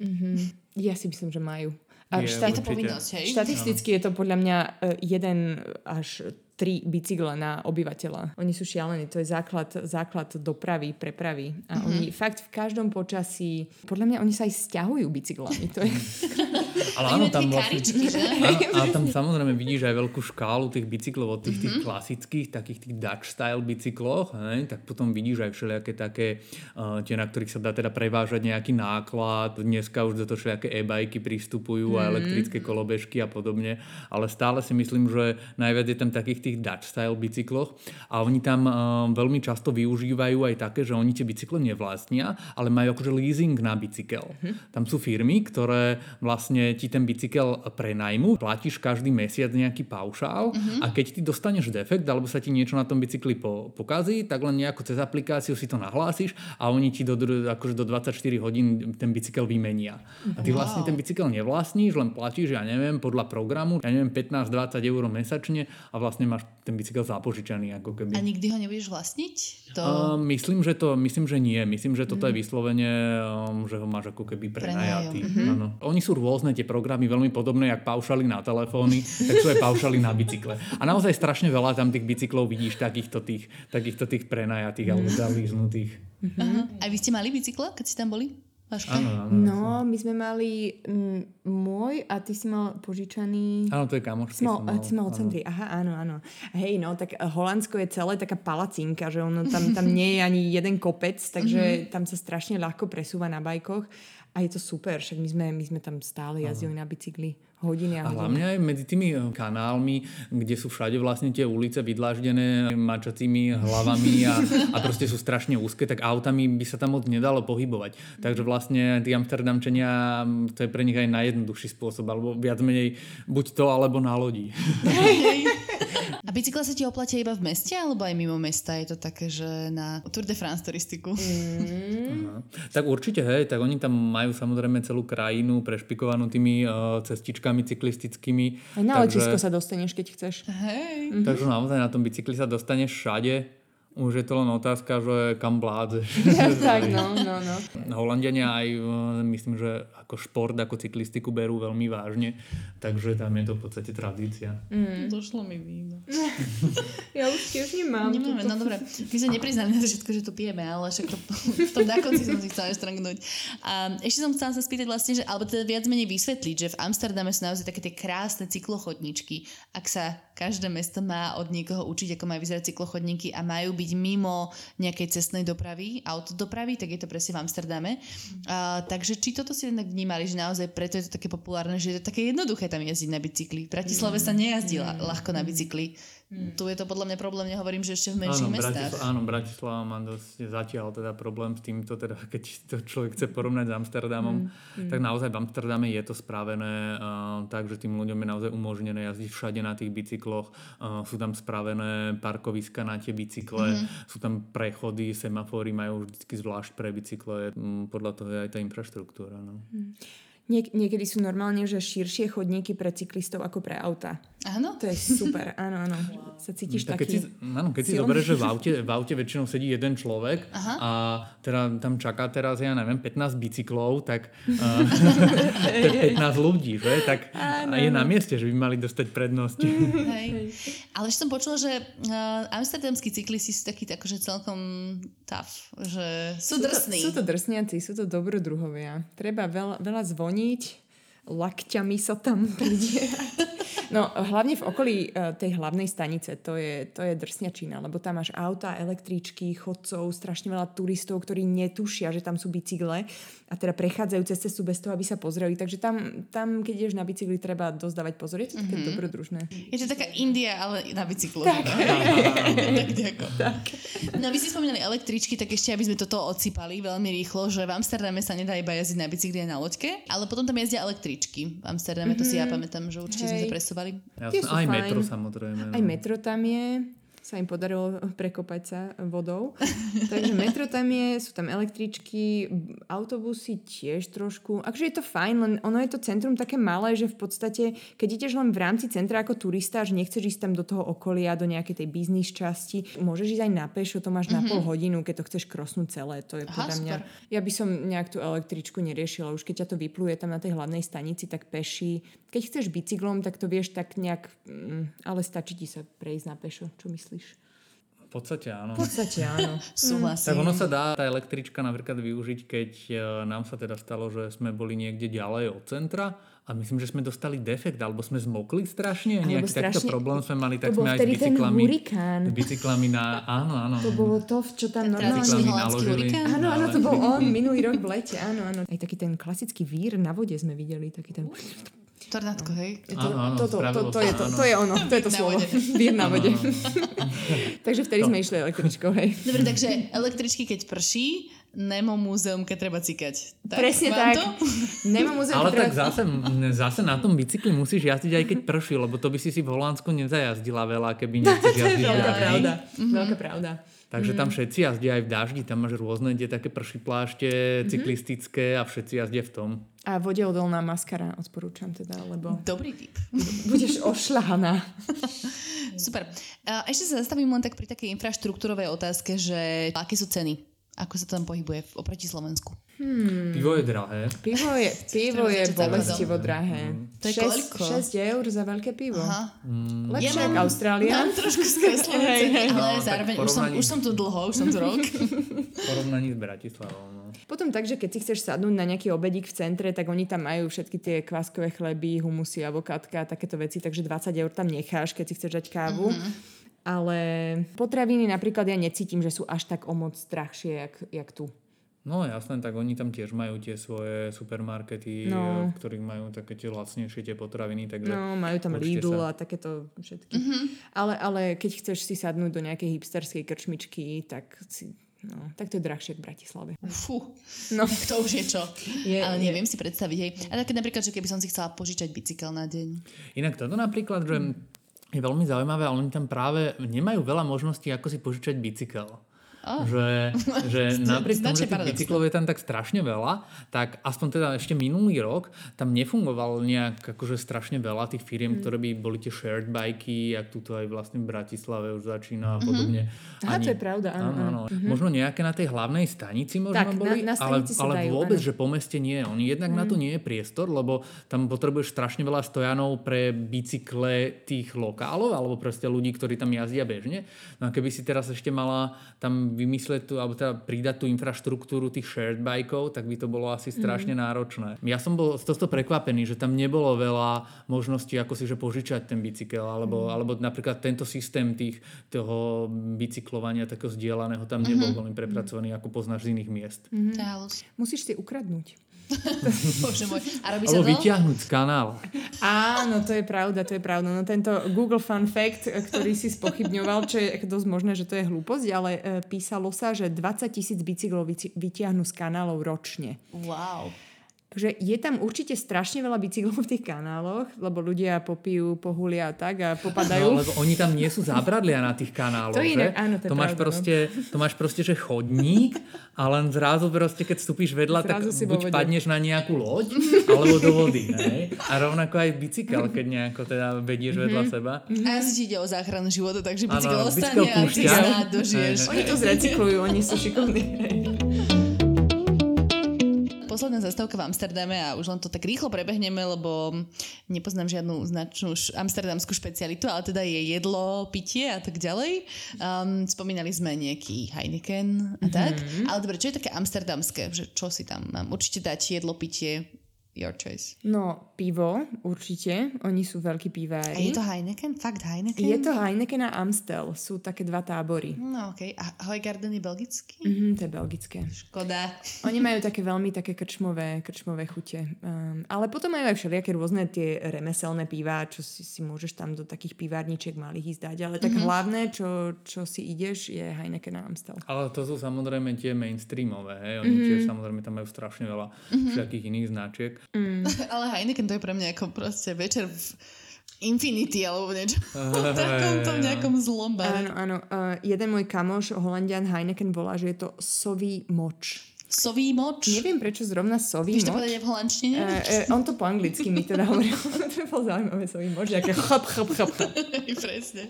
Ja si myslím, že majú. A Je, štát- Je to povinnosť, hej? Štatisticky je to podľa mňa e, jeden až tri bicykle na obyvateľa. Oni sú šialení, to je základ, základ dopravy, prepravy. A mm-hmm. oni fakt v každom počasí, podľa mňa oni sa aj stiahujú bicyklami. To je, *laughs* Ale áno, tam vlastne, áno, ale *laughs* tam samozrejme vidíš aj veľkú škálu tých bicyklov od tých, tých klasických, takých tých Dutch style bicykloch, hej, tak potom vidíš aj všelijaké také, uh, tie, na ktorých sa dá teda prevážať nejaký náklad. Dneska už do toho všelijaké e-bajky pristupujú a elektrické kolobežky a podobne, ale stále si myslím, že najviac je tam takých tých Dutch style bicykloch a oni tam uh, veľmi často využívajú aj také, že oni tie bicykle nevlastnia, ale majú akože leasing na bicykel. Tam sú firmy, ktoré vlastne ti ten bicykel prenajmu, platíš každý mesiac nejaký paušál a keď ty dostaneš defekt alebo sa ti niečo na tom bicykli po, pokazí, tak len nejako cez aplikáciu si to nahlásiš a oni ti do, akože do 24 hodín ten bicykel vymenia. A ty vlastne ten bicykel nevlastníš, len platíš, ja neviem, podľa programu, ja neviem, 15-20 eur mesačne a vlastne máš ten bicykel zapožičaný ako keby. A nikdy ho nebudeš vlastniť? To... Uh, myslím, že to, myslím, že nie. Myslím, že toto je vyslovene, um, že ho máš ako keby prenajatý. Áno. Oni sú rôzne tie programy, veľmi podobné, jak paušali na telefóny, tak sú aj paušali na bicykle. A naozaj strašne veľa tam tých bicyklov vidíš, takýchto tých, takýchto tých prenajatých alebo zalíznutých. Aha. A vy ste mali bicykle, keď ste tam boli? Vaška? Áno, áno. No, my sme mali mm, môj a ty si mal požičaný... Áno, to je som mal, ty mal áno. centri. Aha, áno, áno. Hej, no, tak Holandsko je celé taká palacinka, že ono tam, tam nie je ani jeden kopec, takže tam sa strašne ľahko presúva na bajkoch a je to super, však my sme, my sme tam stále jazdili na bicykli hodiny a A hodiny. hlavne aj medzi tými eh, kanálmi, kde sú všade vlastne tie ulice vydláždené mačacími hlavami a, *laughs* a proste sú strašne úzke, tak autami by sa tam moc nedalo pohybovať. Takže vlastne tí Amsterdamčania, to je pre nich aj najjednoduchší spôsob, alebo viac menej buď to, alebo na lodi. *laughs* A bicykle sa ti oplatia iba v meste, alebo aj mimo mesta? Je to také, že na Tour de France turistiku? Aha. Tak určite, hej, tak oni tam majú samozrejme celú krajinu prešpikovanú tými uh, cestičkami cyklistickými. Aj na takže- letisko sa dostaneš, keď chceš. Hej. Takže naozaj na tom bicykli sa dostaneš všade. Už je to len otázka, že kam vládzeš. *laughs* tak, no, no, no. Holandiania aj, e, myslím, že ako šport, ako cyklistiku berú veľmi vážne, takže tam je to v podstate tradícia. Došlo mi víno. *laughs* Ja už tiež nemám. Nemáme, no dobre. My sme nepriznali na začiatku, že to pijeme, ale však to, v tom na konci som si chcela štrngnúť. A ešte som chcela sa spýtať vlastne, že, alebo teda viac menej vysvetliť, že v Amsterdame sú naozaj také tie krásne cyklochodníčky. Ak sa každé mesto má od niekoho učiť, ako majú vyzerať cyklochodníky a majú byť mimo nejakej cestnej dopravy, autodopravy, tak je to presne v Amsterdame. A, takže či toto si jednak vnímali, že naozaj preto je to také populárne, že je to také jednoduché tam jazdiť na bicykli. V Bratislave sa nejazdí la- ľahko na bicykli. Tu je to podľa mňa problém, nehovorím, že ešte v menších Áno, mestách. Bratislava, áno, Bratislava má dosť zatiaľ teda problém s týmto, teda keď to človek chce porovnať s Amsterdamom, Mm, tak naozaj v Amsterdame je to spravené uh, tak, že tým ľuďom je naozaj umožnené jazdiť všade na tých bicykloch, uh, sú tam spravené parkoviska na tie bicykle, Mm-hmm. sú tam prechody, semafóry majú vždy zvlášť pre bicykle, mm, podľa toho je aj tá infraštruktúra. No. Niek- niekedy sú normálne, že širšie chodníky pre cyklistov ako pre auta. Áno? To je super, áno, áno. Sa cítiš Tak keď taký... si, áno, keď si silný. zoberieš, že v aute, v aute väčšinou sedí jeden človek Aha. a teda tam čaká teraz, ja neviem, 15 bicyklov, tak uh, to je 15 ľudí, že? Tak je na mieste, že by mali dostať prednosť. Hej. Ale som počula, že uh, amsterdamskí cyklisti sú takí akože celkom tough, že sú drsní. Sú to drsniaci, sú to dobrodruhovia. Treba veľa, veľa zvoniť, lakťami sa tam *laughs* pridierať. No, hlavne v okolí eh, tej hlavnej stanice, to je, to je drsňačina, lebo tam máš auta, električky, chodcov, strašne veľa turistov, ktorí netušia, že tam sú bicykle a teda prechádzajú cez cestu bez toho, aby sa pozreli. Takže tam, tam keď ideš na bicykli, treba dosť dávať pozor. Je to také mm-hmm. dobrodružné. Je to taká India, ale na bicyklu. Tak. *laughs* tak nejako. *laughs* No vy ste spomínali električky, tak ešte aby sme toto odsýpali veľmi rýchlo, že v Amsterdame sa nedá iba jazdiť na bicykli a na loďke, ale potom tam jazdia električky. V Amsterdame to si ja pamätám, že určite sme Hej. sa presúvali. Jasné, Tie sú aj fajn. metro samozrejme. Aj metro tam je, sa im podarilo prekopať sa vodou. Takže metro tam je, sú tam električky, autobusy tiež trošku. Akže je to fajn, len ono je to centrum také malé, že v podstate, keď ideš len v rámci centra ako turista, že nechceš ísť tam do toho okolia, do nejakej tej biznis časti, môžeš ísť aj na pešo, to máš na pol hodinu, keď to chceš krosnúť celé. To je podľa mňa... Ja by som nejak tú električku neriešila. Už keď ťa to vypluje tam na tej hlavnej stanici, tak peši. Keď chceš bicyklom, tak to vieš tak nejak... Mm, ale stačí ti sa prejsť na pešo. Čo myslíš? V podstate áno. V podstate áno. *laughs* Súhlasím. Tak ono sa dá tá električka napríklad využiť, keď e, nám sa teda stalo, že sme boli niekde ďalej od centra a myslím, že sme dostali defekt, alebo sme zmokli strašne, Alebo nejaký takýto strašne- problém sme mali, tak sme aj s bicyklami, hurikán. s bicyklami na, áno, áno. To bolo to, čo tam normálne... Naložili. hurikán? Áno, áno, to bol *laughs* on minulý rok v lete, áno, áno. Aj taký ten klasický vír na vode sme videli, taký ten... Tornádko, hej? To, Áno, áno, to, to, to, to, sa, je to, áno. to je ono, to je to slovo. *laughs* Vír na vode. *laughs* Takže vtedy sme išli električkou, hej. Dobre, takže električky, keď prší, Nemo múzeum, keď treba cikať. Tak, Presne tak. To? *laughs* Nemo muzeum, Ale ktoré- tak zase, zase na tom bicykli musíš jazdiť aj keď prší, lebo to by si si v Holandsku nezajazdila veľa, keby nechceš To je jazdiť veľká pravda. Mhm. Veľká pravda. Takže tam všetci jazdia aj v daždi, tam máš rôzne tie také prší plášte Mhm. cyklistické a všetci jazdia v tom. A vodeodolná maskara odporúčam teda, lebo Dobrý tip. budeš *laughs* ošľahaná. *laughs* Super. A ešte sa zastavím len tak pri takej infraštruktúrovej otázke, že aké sú ceny? Ako sa to tam pohybuje oproti Slovensku? Pivo je drahé. Pivo je, *laughs* pivo je bolestivo drahé. To je Šesť- koľko? 6 eur za veľké pivo. Aha. Lepšie Ja ako Austrália. Mám trošku skreslené ceny, ale No, zároveň už som, porovnaní- už som tu dlho, už som tu rok. Porovnaní s Bratislavou. No. Potom takže, keď si chceš sadnúť na nejaký obedík v centre, tak oni tam majú všetky tie kváskové chleby, humusy, avokátka a takéto veci, takže 20 eur tam necháš, keď si chceš dať kávu. Ale potraviny napríklad ja necítim, že sú až tak o moc drahšie, jak, jak tu. No jasné, tak oni tam tiež majú tie svoje supermarkety, No. v ktorých majú také tie lacnejšie tie potraviny, takže No, majú tam Lidl sa- a takéto všetky. Ale, ale keď chceš si sadnúť do nejakej hipsterskej krčmičky, tak si, no, tak to je drahšie v Bratislave. Fú, No. tak *laughs* to už je čo. Je- ale je. neviem si predstaviť, hej. A tak napríklad, že keby som si chcela požičať bicykel na deň. Inak toto napríklad, že je veľmi zaujímavé, ale oni tam práve nemajú veľa možností, ako si požičať bicykel. Oh. Že, *laughs* že tomu, Značne že tých bicyklov je tam tak strašne veľa, tak aspoň teda ešte minulý rok tam nefungoval nejak akože strašne veľa tých Mm. firiem, ktoré by boli tie shared bajky, jak tuto aj vlastne v Bratislave už začína a podobne. Aha, to je pravda, áno, áno, áno. Možno nejaké na tej hlavnej stanici možno Tak, na- boli, na ale, stanici sa ale dajú, vôbec, áno. Mhm. že po meste nie. Oni jednak na to nie je priestor, lebo tam potrebuješ strašne veľa stojanov pre bicykle tých lokálov, alebo proste ľudí, ktorí tam jazdia bežne. No a keby si teraz ešte mala tam vymysleť tú, alebo teda pridať tú infraštruktúru tých shared bajkov, tak by to bolo asi strašne Mhm. náročné. Ja som bol z tohto prekvapený, že tam nebolo veľa možností, ako si že požičať ten bicykel, alebo, Mhm. alebo napríklad tento systém tých, toho bicyklovania takého zdieľaného tam nebol Mhm. veľmi prepracovaný, ako poznáš z iných miest. Halus. Musíš si ukradnúť. *laughs* Bože môj. A robí sa Alebo to? vyťahnuť z kanála. Áno, to je pravda, to je pravda. No tento Google Fun Fact, e, ktorý si spochybňoval, čo je dosť možné, že to je hlúposť, ale e, písalo sa, že 20 tisíc bicyklov vytiahnu z kanálov ročne. Wow. Takže je tam určite strašne veľa bicyklov v tých kanáloch, lebo ľudia popijú, pohulia a tak a popadajú. No, lebo oni tam nie sú zábradlia na tých kanáloch, To je že? inak- áno, to je máš pravda, no. proste, to máš proste, že chodník a len zrazu proste, keď vstúpiš vedľa, Zrazu tak si buď padneš na nejakú loď, alebo do vody, hej? A rovnako aj bicykel, keď nejako teda vedieš vedľa Mhm. seba. A asi ti ide o záchranu života, takže bicykel ostane a ty snáď dožiješ. Oni to zrecyklujú, oni sú šikovní. *laughs* Posledná zastávka v Amsterdame a už len to tak rýchlo prebehneme, lebo nepoznám žiadnu značnú amsterdamskú špecialitu, ale teda je jedlo, pitie a tak ďalej. Um, spomínali sme nejaký Heineken a tak. Ale dobre, čo je také amsterdamské? Že čo si tam mám? Určite dať jedlo, pitie, your choice. No, pivo, určite. Oni sú veľkí A pivári. je to Heineken? Fakt Heineken? je to Heineken a Amstel. Sú také dva tábory. No okej. Okay. A Hojgarden je belgický? Mhm, to je belgické. Škoda. Oni majú *laughs* také veľmi také krčmové, krčmové chute. Um, ale potom majú aj všelijaké rôzne tie remeselné pivá, čo si, si môžeš tam do takých pivárničiek malých ísť dať. Ale tak hlavné, čo, čo si ideš, je Heineken a Amstel. Ale to sú samozrejme tie mainstreamové, hej? Oni Mhm. tiež samozrejme tam majú strašne veľa všetkých iných značiek. *laughs* Ale Heineken to je pre mňa ako proste večer v Infinity alebo niečo. *laughs* v takomto nejakom zlom bare. Áno, áno. Uh, jeden môj kamoš, holandian Heineken, volá, že je to sový moč. Sový moč. Neviem, prečo zrovna sový to moč. povedať aj v holandštine? Uh, uh, on to po anglicky mi teda hovoril. *laughs* to bol zaujímavé sový moč, aké chop, chop, chop. Presne.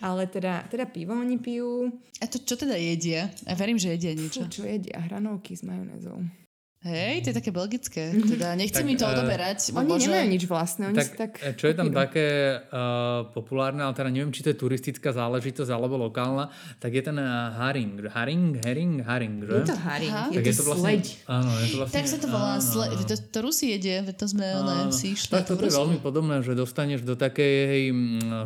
Ale teda, teda pivo oni pijú. A to čo teda jedia? Ja verím, že jedia niečo. Čo, čo jedia? Hranolky s majonézou. Hej, to je také belgické. Teda nechcem mi to eh, odoberať. Oni možno- nemajú nič vlastné, oni Tak, si tak... e, čo je tam také uh, populárne, ale teda neviem, či to je turistická záležitosť alebo lokálna, tak je ten uh, haring. Haring, herring, haring, že? Je to haring, Aha. je tak to je to vlastne, sleď. Áno, je to vlastne... Tak sa to volá, sle- to, to Rusi jedia, veď to sme Áno. si išli. Tak toto je veľmi podobné, že dostaneš do takej hej,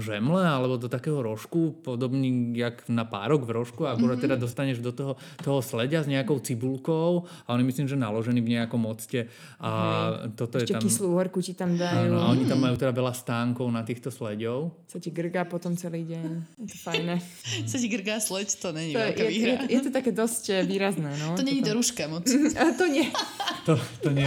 žemle alebo do takého rožku, podobný jak na párok v rožku, a akurát Mhm. teda dostaneš do toho, toho sledia s nejakou cibulkou a oni myslím, že naložený v nejakom octe a toto je Ešte tam... kyslú horku ti tam dajú. Áno, a oni tam *clears throat* majú teda veľa stánkov na týchto sleďov. Sa ti grgá potom celý deň. Je to fajné. *laughs* Sa ti grgá sleď, to není To je, veľká je, výhra. je, je to také dosť eh, výrazné. No, To není do toto. ruška moc. *laughs* A to nie. *laughs* To, to nie.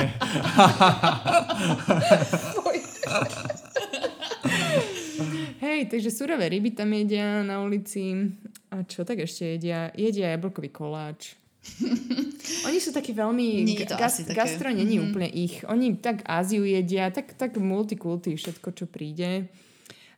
Hej, takže surové ryby tam jedia na ulici. A čo tak ešte jedia? Jedia jablkový koláč. Sú takí veľmi... Nie je to gas, asi také. gastro není úplne ich. Oni tak Áziu jedia, tak, tak multikulty, všetko, čo príde.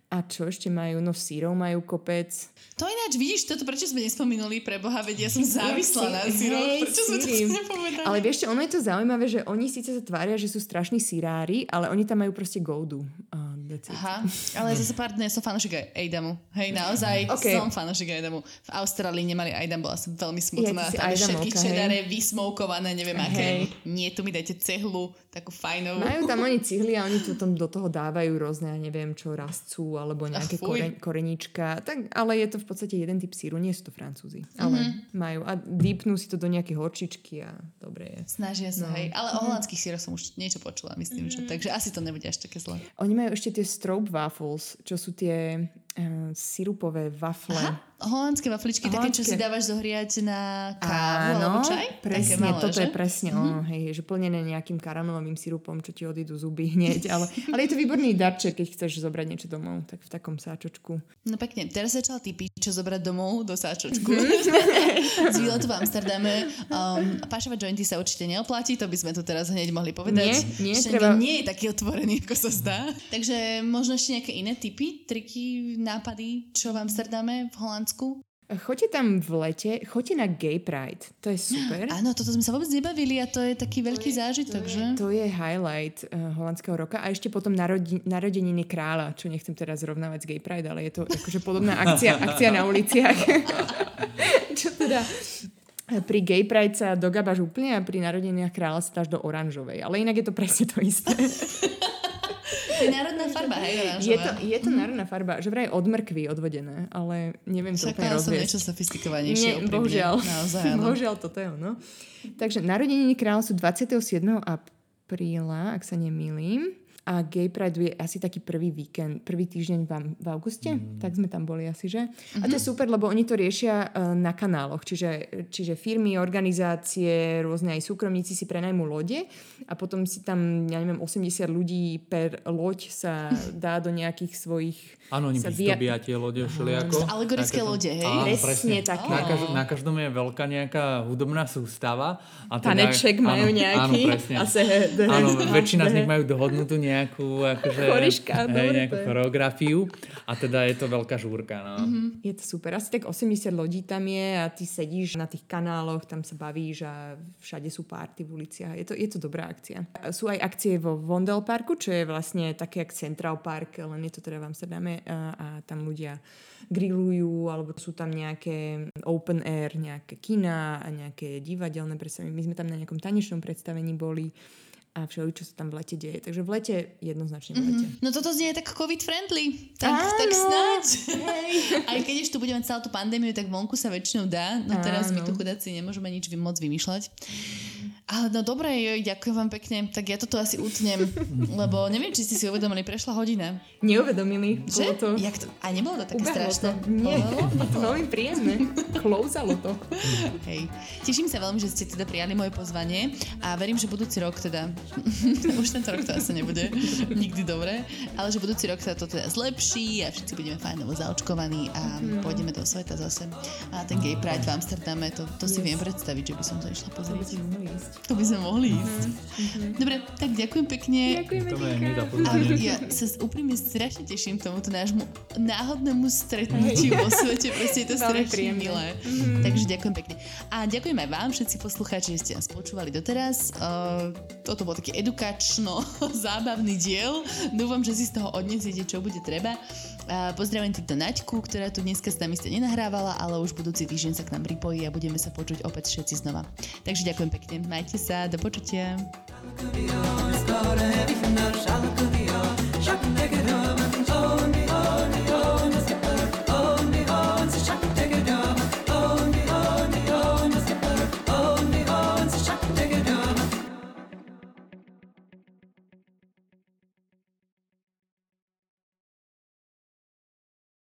A čo ešte majú? No sírov majú kopec. To ináč, vidíš, toto prečo sme nespomenuli pre Boha, veď ja som závislá na sí- síroch. hej, Prečo sme to síry. nepovedali? Ale vieš čo, ono je to zaujímavé, že oni síce sa tvária, že sú strašní sirári, ale oni tam majú proste goudu. Uh. Aha, ale zase pár dnes som fanošik aj Aidamu. Hej, naozaj *laughs* Ok. som fanošik Aidamu. V Austrálii nemali Aidam, bola som veľmi smutná. Ja, Tam všetky čedare vysmoukované, neviem aké. Nie, tu mi dajte cehlu, takú fajnovú. Majú tam oni cihly a oni to tam do toho dávajú rôzne, ja neviem čo, rastcú alebo nejaké kore, koreníčka. Tak, ale je to v podstate jeden typ síru, nie sú to francúzi. Ale Mhm. majú a dýpnú si to do nejaké horčičky a dobre je. Snažia sa, No. hej. Ale o holandských síroch som už niečo počula, myslím, že. Takže asi to nebude až také zlé. Oni majú ešte tie strobe waffles, čo sú tie uh, sirupové wafle. Aha, holandské wafličky, také, čo Holandské. si dávaš zohriať na kávu alebo čaj? presne, také malé, toto že? je presne Mhm. ono, hej, že plnené nejakým karamelovým sirupom, čo ti odídu zuby hneď, ale, *laughs* ale je to výborný darček, keď chceš zobrať niečo domov, tak v takom sáčočku. No pekne, teraz začal typy, čo zobrať domov do sáčočku. Mhm. *laughs* Z výletu v Amsterdame. Um, pašovať jointy sa určite neoplatí, to by sme tu teraz hneď mohli povedať. Nie, nie, treba- nie je taký otvorený, *laughs* ako sa zdá. Takže možno ešte nejaké iné typy, triky, nápady, čo v Amsterdame, v Holandsku? Choďte tam v lete, choďte na Gay Pride, to je super. Áno, toto sme sa vôbec nebavili a to je taký veľký zážitok, že? To je highlight uh, holandského roka a ešte potom narodi, narodeniny kráľa, čo nechcem teraz zrovnávať s Gay Pride, ale je to akože podobná *laughs* akcia, akcia na uliciach. *laughs* čo teda pri Gay Pride sa dogabaš úplne a pri narodeninách kráľa sa dáš do oranžovej. Ale inak je to presne to isté. *laughs* Je národná farba, hej, oranžová. je to, je to národná farba, že vraj od mrkvy odvodené, ale neviem to úplne Čakala som niečo sofistikovanejšie. Nie, bohužiaľ. Naozaj, áno. bohužiaľ toto je ono. Takže narodeniny kráľa sú 27. apríla, ak sa nemýlim. A Gay Pride je asi taký prvý víkend, prvý týždeň v, v auguste, mm. tak sme tam boli asi, že? Mm-hmm. A to je super, lebo oni to riešia uh, na kanáloch, čiže, čiže firmy, organizácie, rôzne aj súkromníci si prenajmú lode a potom si tam, ja neviem, 80 ľudí per loď sa *laughs* dá do nejakých svojich... Áno, oni vyzdobia tie lode všelijako. Alegorické Také to- lode, hej? Áno, Presne také. Na, každ- na každom je veľká nejaká hudobná sústava. A teda, Taneček majú áno, nejaký. Áno, presne. A se- Áno, *laughs* väčšina z nich majú dohodnutú nejakú, akože, Choriška, hej, nejakú choreografiu. A teda je to veľká žúrka. No. Je to super. Asi tak 80 lodí tam je a ty sedíš na tých kanáloch, tam sa bavíš a všade sú párty v uliciach. Je to, je to dobrá akcia. Sú aj akcie vo Vondel Parku, čo je vlastne také jak Central Park, len je to teda v Amsterdame a, a tam ľudia grillujú, alebo sú tam nejaké open air, nejaké kina a nejaké divadelné predstavenie. My sme tam na nejakom tanečnom predstavení boli a všetko, čo sa tam v lete deje. Takže v lete jednoznačne v lete. No toto znie tak covid-friendly. Tak, Áno. tak snáď. *laughs* Aj keď ešte tu budeme celú tú pandémiu, tak vonku sa väčšinou dá. No teraz my Áno. tu chudáci nemôžeme nič moc vymýšľať. Ale no dobre, joj, ďakujem vám pekne. Tak ja toto asi utnem, *laughs* lebo neviem, či ste si uvedomili, prešla hodina. Neuvedomili. Že? To... Jak to? A nebolo to také Ubehlo strašné? To. Nie, Bolo? *laughs* to veľmi príjemné. Klouzalo to. Hej. Teším sa veľmi, že ste teda prijali moje pozvanie a verím, že budúci rok teda, *laughs* už tento rok to asi nebude nikdy dobré, ale že budúci rok sa to teda zlepší a všetci budeme fajnovo zaočkovaní a pôjdeme do sveta zase. A ten Gay Pride v Amsterdame, to, to si Yes. viem predstaviť, že by som to išla pozrieť. ísť. To by sme mohli ísť. Mm-hmm. Dobre, tak ďakujem pekne. Ďakujeme, To je Nika. A ja sa úprimne strašne teším tomuto nášmu náhodnému stretnutiu vo svete. Proste je to *laughs* strašne milé. Mm-hmm. Takže ďakujem pekne. A ďakujem aj vám, všetci poslucháči, že ste nás počúvali doteraz. Uh, toto bol taký edukačno-zábavný diel. Dúfam, že si z toho odnesiete, čo bude treba. Uh, pozdravujem týmto Naďku, ktorá tu dneska s nami ste nenahrávala, ale už budúci týždeň sa k nám pripojí a budeme sa počuť opäť všetci znova. Takže ďakujem pekne. Majte sa, do počutia.